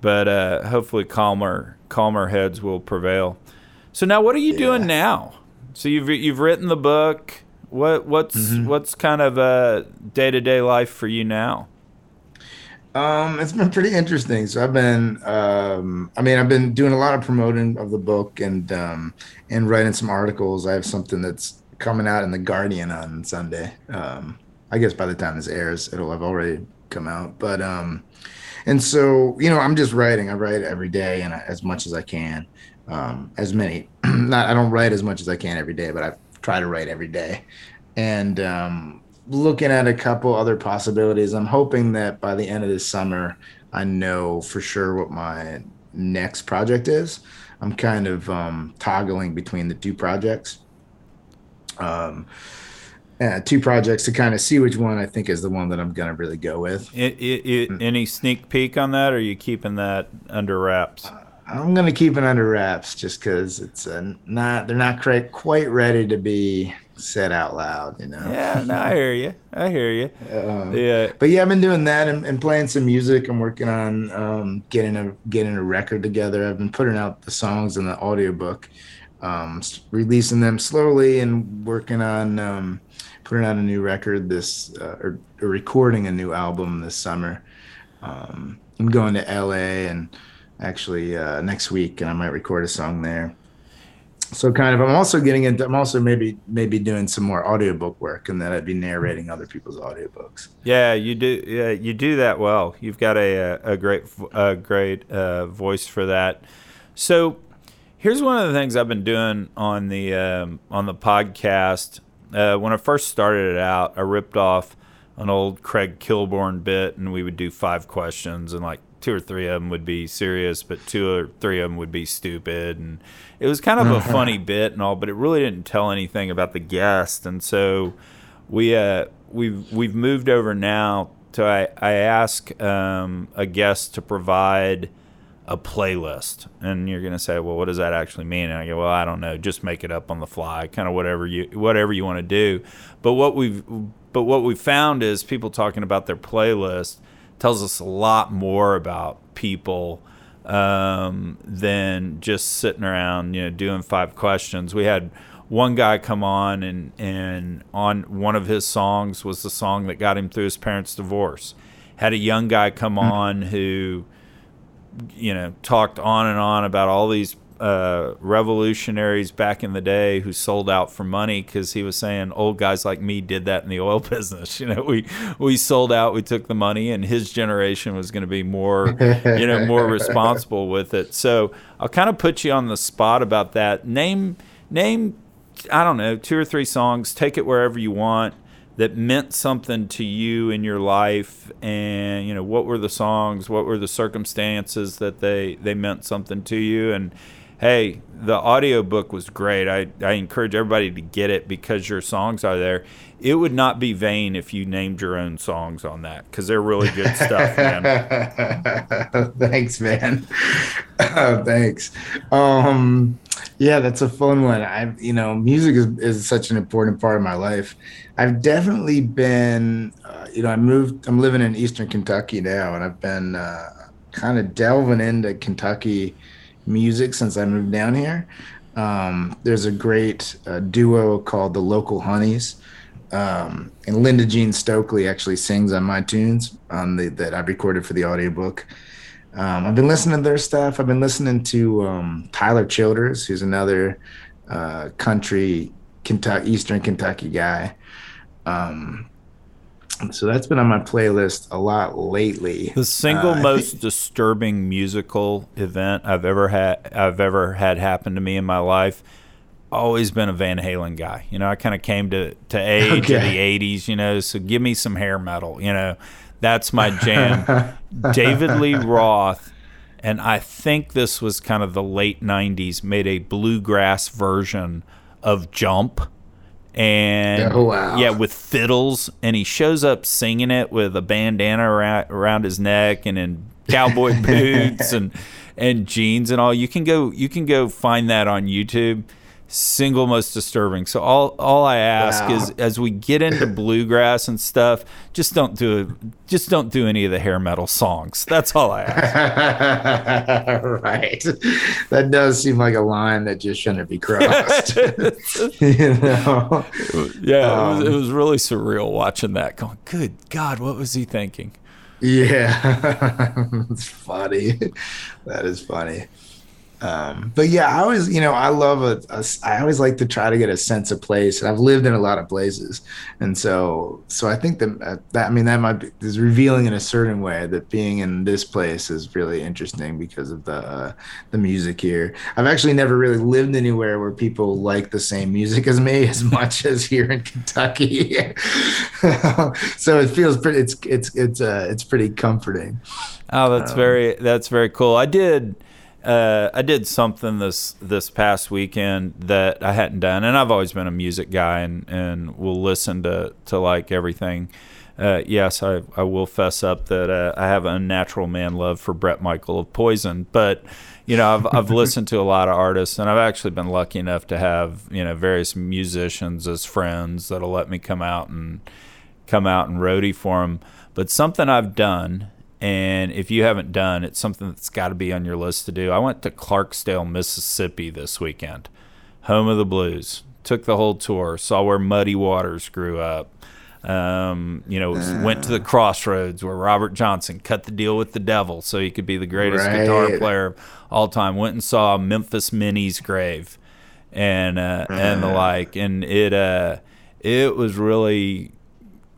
Speaker 1: but uh, hopefully calmer calmer heads will prevail. So now, what are you yeah. doing now? So you've you've written the book. What what's mm-hmm. what's kind of a day to day life for you now?
Speaker 2: Um, it's been pretty interesting. So I've been, um, I mean, I've been doing a lot of promoting of the book and um, and writing some articles. I have something that's coming out in the Guardian on Sunday. Um, I guess by the time this airs, it'll have already come out. But um, and so you know, I'm just writing. I write every day and as much as I can. Um, as many, [CLEARS THROAT] not I don't write as much as I can every day, but I try to write every day. And um, looking at a couple other possibilities, I'm hoping that by the end of this summer, I know for sure what my next project is. I'm kind of um, toggling between the two projects. Um, uh, two projects to kind of see which one I think is the one that I'm gonna really go with.
Speaker 1: It, it, it, any sneak peek on that, or are you keeping that under wraps?
Speaker 2: I'm gonna keep it under wraps just because it's uh, not they're not quite quite ready to be said out loud. You know.
Speaker 1: Yeah, no, I hear you. I hear you.
Speaker 2: Uh,
Speaker 1: Yeah,
Speaker 2: but yeah, I've been doing that and, and playing some music. I'm working on um, getting a getting a record together. I've been putting out the songs in the audiobook, um, releasing them slowly, and working on um, putting out a new record this uh, or, or recording a new album this summer. Um, I'm going to LA and actually uh, next week, and I might record a song there. So kind of, I'm also getting into. I'm also maybe maybe doing some more audiobook work, and then I'd be narrating other people's audiobooks.
Speaker 1: yeah, you do. Yeah, you do that well. You've got a a great a great uh, voice for that. So, here's one of the things I've been doing on the um, on the podcast. Uh, when I first started it out, I ripped off an old Craig Kilborn bit, and we would do five questions, and like two or three of them would be serious, but two or three of them would be stupid, and it was kind of a [LAUGHS] funny bit and all, but it really didn't tell anything about the guest, and so we uh, we've we've moved over now to I, I ask um, a guest to provide a playlist, and you're gonna say, well, what does that actually mean? And I go, well, I don't know, just make it up on the fly, kind of whatever you whatever you want to do. But what we've but what we found is people talking about their playlist tells us a lot more about people um, than just sitting around, you know, doing five questions. We had one guy come on and and on one of his songs was the song that got him through his parents' divorce. Had a young guy come on who you know, talked on and on about all these uh, revolutionaries back in the day who sold out for money because he was saying old guys like me did that in the oil [LAUGHS] business. You know, we we sold out, we took the money, and his generation was going to be more, you know, more [LAUGHS] responsible with it. So I'll kind of put you on the spot about that. Name name, I don't know, two or three songs. Take it wherever you want that meant something to you in your life and you know what were the songs what were the circumstances that they they meant something to you and hey the audiobook was great I, I encourage everybody to get it because your songs are there it would not be vain if you named your own songs on that because they're really good stuff man [LAUGHS]
Speaker 2: thanks, man. Oh, [LAUGHS] thanks. Um, yeah, that's a fun one. I, you know, music is, is such an important part of my life. I've definitely been, uh, you know, I moved. I'm living in Eastern Kentucky now, and I've been uh, kind of delving into Kentucky music since I moved down here. Um, there's a great uh, duo called the Local Honeys um, and Linda Jean Stokley actually sings on my tunes on the that I recorded for the audiobook. Um, I've been listening to their stuff. I've been listening to um, Tyler Childers, who's another uh, country Kentucky, Eastern Kentucky guy. Um, so that's been on my playlist a lot lately.
Speaker 1: The single
Speaker 2: Uh,
Speaker 1: most
Speaker 2: think-
Speaker 1: disturbing musical event I've ever had I've ever had happen to me in my life. Always been a Van Halen guy. You know, I kind of came to to age in the '80s. You know, so give me some hair metal. You know, that's my jam. [LAUGHS] David Lee Roth, and I think this was kind of the late '90s. Made a bluegrass version of Jump and
Speaker 2: Oh, wow.
Speaker 1: yeah, with fiddles, and he shows up singing it with a bandana around, around his neck and in cowboy [LAUGHS] boots and and jeans and all. You can go you can go find that on YouTube. Single most disturbing. So all all I ask
Speaker 2: Wow.
Speaker 1: is as we get into [COUGHS] bluegrass and stuff, just don't do just don't do any of the hair metal songs. That's all I ask. [LAUGHS]
Speaker 2: right. That does seem like a line that just shouldn't be crossed. [LAUGHS] [LAUGHS] you know?
Speaker 1: yeah, it, was, it
Speaker 2: Um,
Speaker 1: was really surreal watching that. Going, good God, what was he thinking?
Speaker 2: Yeah. it's funny. That is funny. Um, but yeah, I always, you know, I love a, a, I always like to try to get a sense of place. And I've lived in a lot of places. And so, so I think that, uh, that, I mean, that might be, is revealing in a certain way that being in this place is really interesting because of the, uh, the music here. I've actually never really lived anywhere where people like the same music as me as [LAUGHS] much as here in Kentucky. [LAUGHS] so it feels pretty, it's, it's, it's, uh, it's pretty comforting.
Speaker 1: Oh, that's very that's very cool. I did uh, I did something this this past weekend that I hadn't done, and I've always been a music guy, and and will listen to to like everything. Uh, yes, I, I will fess up that uh, I have a unnatural man love for Bret Michael of Poison, but you know I've I've listened to a lot of artists, and I've actually been lucky enough to have you know various musicians as friends that'll let me come out and come out and roadie for them. But something I've done and if you haven't done, it's something that's got to be on your list to do. I went to Clarksdale, Mississippi this weekend, home of the blues. Took the whole tour, saw where Muddy Waters grew up. Um, you know, uh, went to the crossroads where Robert Johnson cut the deal with the devil so he could be the greatest right. guitar player of all time. Went and saw Memphis Minnie's grave and uh, uh. and the like, and it uh, it was really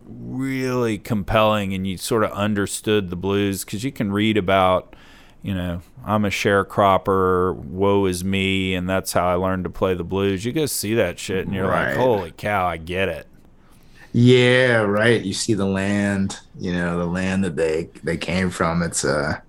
Speaker 1: really compelling and you sort of understood the blues because you can read about you know i'm a sharecropper woe is me and that's how i learned to play the blues. You go see that shit and you're right. like holy cow i get it.
Speaker 2: Yeah right. You see the land you know the land that they they came from. It's uh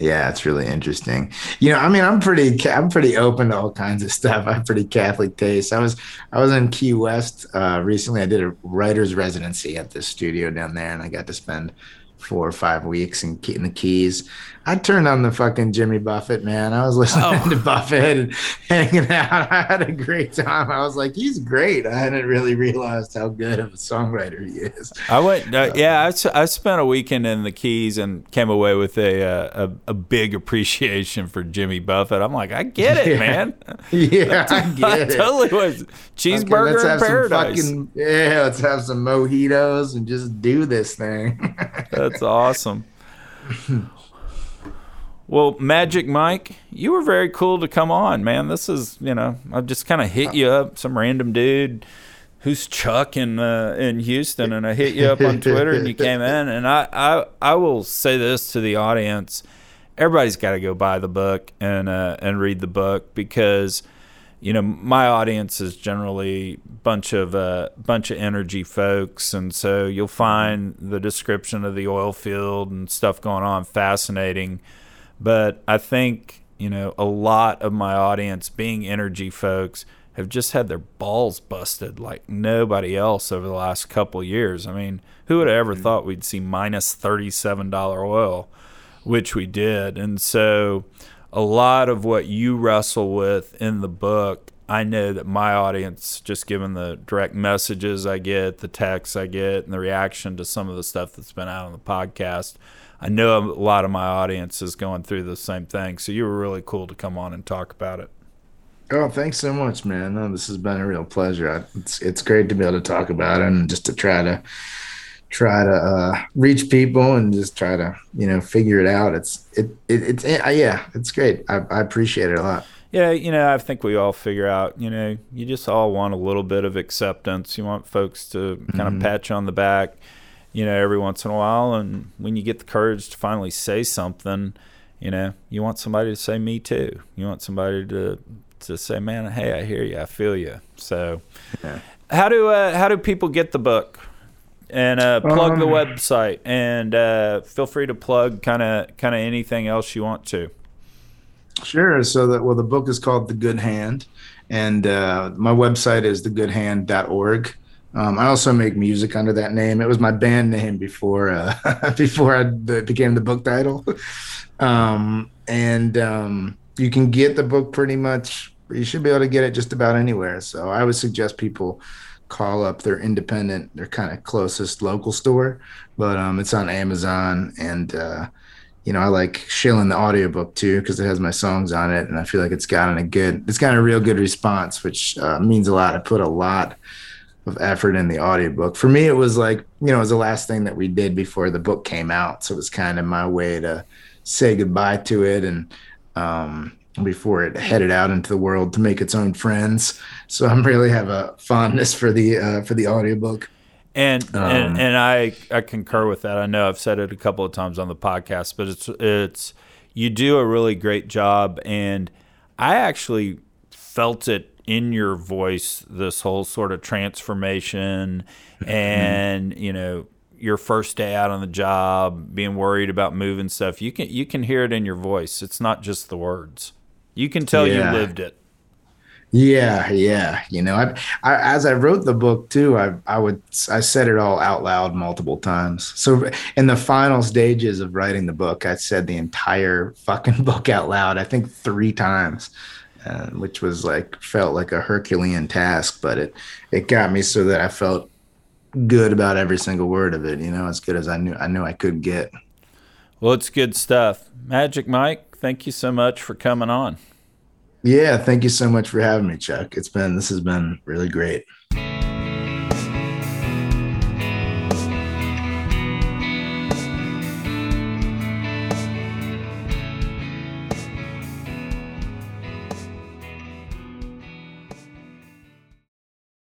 Speaker 2: yeah, it's really interesting. You know, I mean, I'm pretty, I'm pretty open to all kinds of [LAUGHS] stuff. I have pretty Catholic taste. I was, I was in Key West uh, recently. I did a writer's residency at this studio down there, and I got to spend four or five weeks in, in the Keys. I turned on the fucking Jimmy Buffett, man. I was listening oh. [LAUGHS] to Buffett and hanging out. [LAUGHS] I had a great time. I was like, he's great. I hadn't really realized how good of a songwriter he is.
Speaker 1: I went, uh, yeah, I, I spent a weekend in the Keys and came away with a, uh, a, a big appreciation for Jimmy Buffett. I'm like, I get it, [LAUGHS]
Speaker 2: yeah.
Speaker 1: man.
Speaker 2: Yeah, I get I it.
Speaker 1: totally was cheeseburger okay, in paradise. Fucking,
Speaker 2: yeah, let's have some mojitos and just do this thing.
Speaker 1: That's awesome. Well, Magic Mike, you were very cool to come on, man. This is, you know, I just kind of hit you up, some random dude who's Chuck in uh, in Houston, and I hit you up on Twitter, and you came in, and I I, I will say this to the audience: everybody's got to go buy the book and uh, and read the book because. You know, my audience is generally bunch of uh, bunch of energy folks, and so you'll find the description of the oil field and stuff going on fascinating but I think, you know, a lot of my audience, being energy folks, have just had their balls busted like nobody else over the last couple years. I mean, who would have ever mm-hmm. thought we'd see minus $37 oil, which we did. And so a lot of what you wrestle with in the book, I know that my audience, just given the direct messages I get, the texts I get, and the reaction to some of the stuff that's been out on the podcast, I know a lot of my audience is going through the same thing. So you were really cool to come on and talk about it.
Speaker 2: Oh, thanks so much, man. No, this has been a real pleasure. It's it's great to be able to talk about it and just to try to try to uh, reach people and just try to you know figure it out. It's it, it it's it, uh, yeah, it's great. I, I appreciate it a lot.
Speaker 1: Yeah, you know, I think we all figure out. You know, you just all want a little bit of acceptance. You want folks to kind of mm-hmm. pat you on the back you know, every once in a while. And when you get the courage to finally say something, you know, you want somebody to say me too. You want somebody to to say, man, hey, I hear you, I feel you. So, yeah. how do uh, how do people get the book? And uh, plug um, the website, and uh, feel free to plug kind of kind of anything else you want to.
Speaker 2: Sure. So that well, the book is called The Good Hand, and uh, my website is thegoodhand.org. Um, I also make music under that name. It was my band name before uh, [LAUGHS] before I became the book title. [LAUGHS] Um, and um, you can get the book pretty much. You should be able to get it just about anywhere. So I would suggest people call up their independent, their kind of closest local store. But um, it's on Amazon, and uh, you know I like shilling the audiobook too because it has my songs on it, and I feel like it's gotten a good, it's got a real good response, which uh, means a lot. I put a lot of effort in the audiobook. For me, it was like, you know, it was the last thing that we did before the book came out. So it was kind of my way to say goodbye to it and um, before it headed out into the world to make its own friends. So I'm really have a fondness for the uh, for the audiobook.
Speaker 1: And, um, and and I I concur with that. I know I've said it a couple of times on the podcast, but it's it's you do a really great job and I actually felt it in your voice this whole sort of transformation [LAUGHS] and you know your first day out on the job, being worried about moving stuff. You can you can hear it in your voice. It's not just the words. You can tell
Speaker 2: Yeah.
Speaker 1: you lived it.
Speaker 2: Yeah, yeah. You know, I, I as I wrote the book too, I I would I said it all out loud multiple times. So in the final stages of writing the book, I said the entire fucking [LAUGHS] book out loud. I think three times, uh, which was like felt like a Herculean task, but it it got me so that I felt good about every single word of it. You know, as good as I knew I knew I could get.
Speaker 1: Well, it's good stuff. Magic Mike, thank you so much for coming on.
Speaker 2: Yeah, thank you so much for having me, Chuck. It's been this has been really great.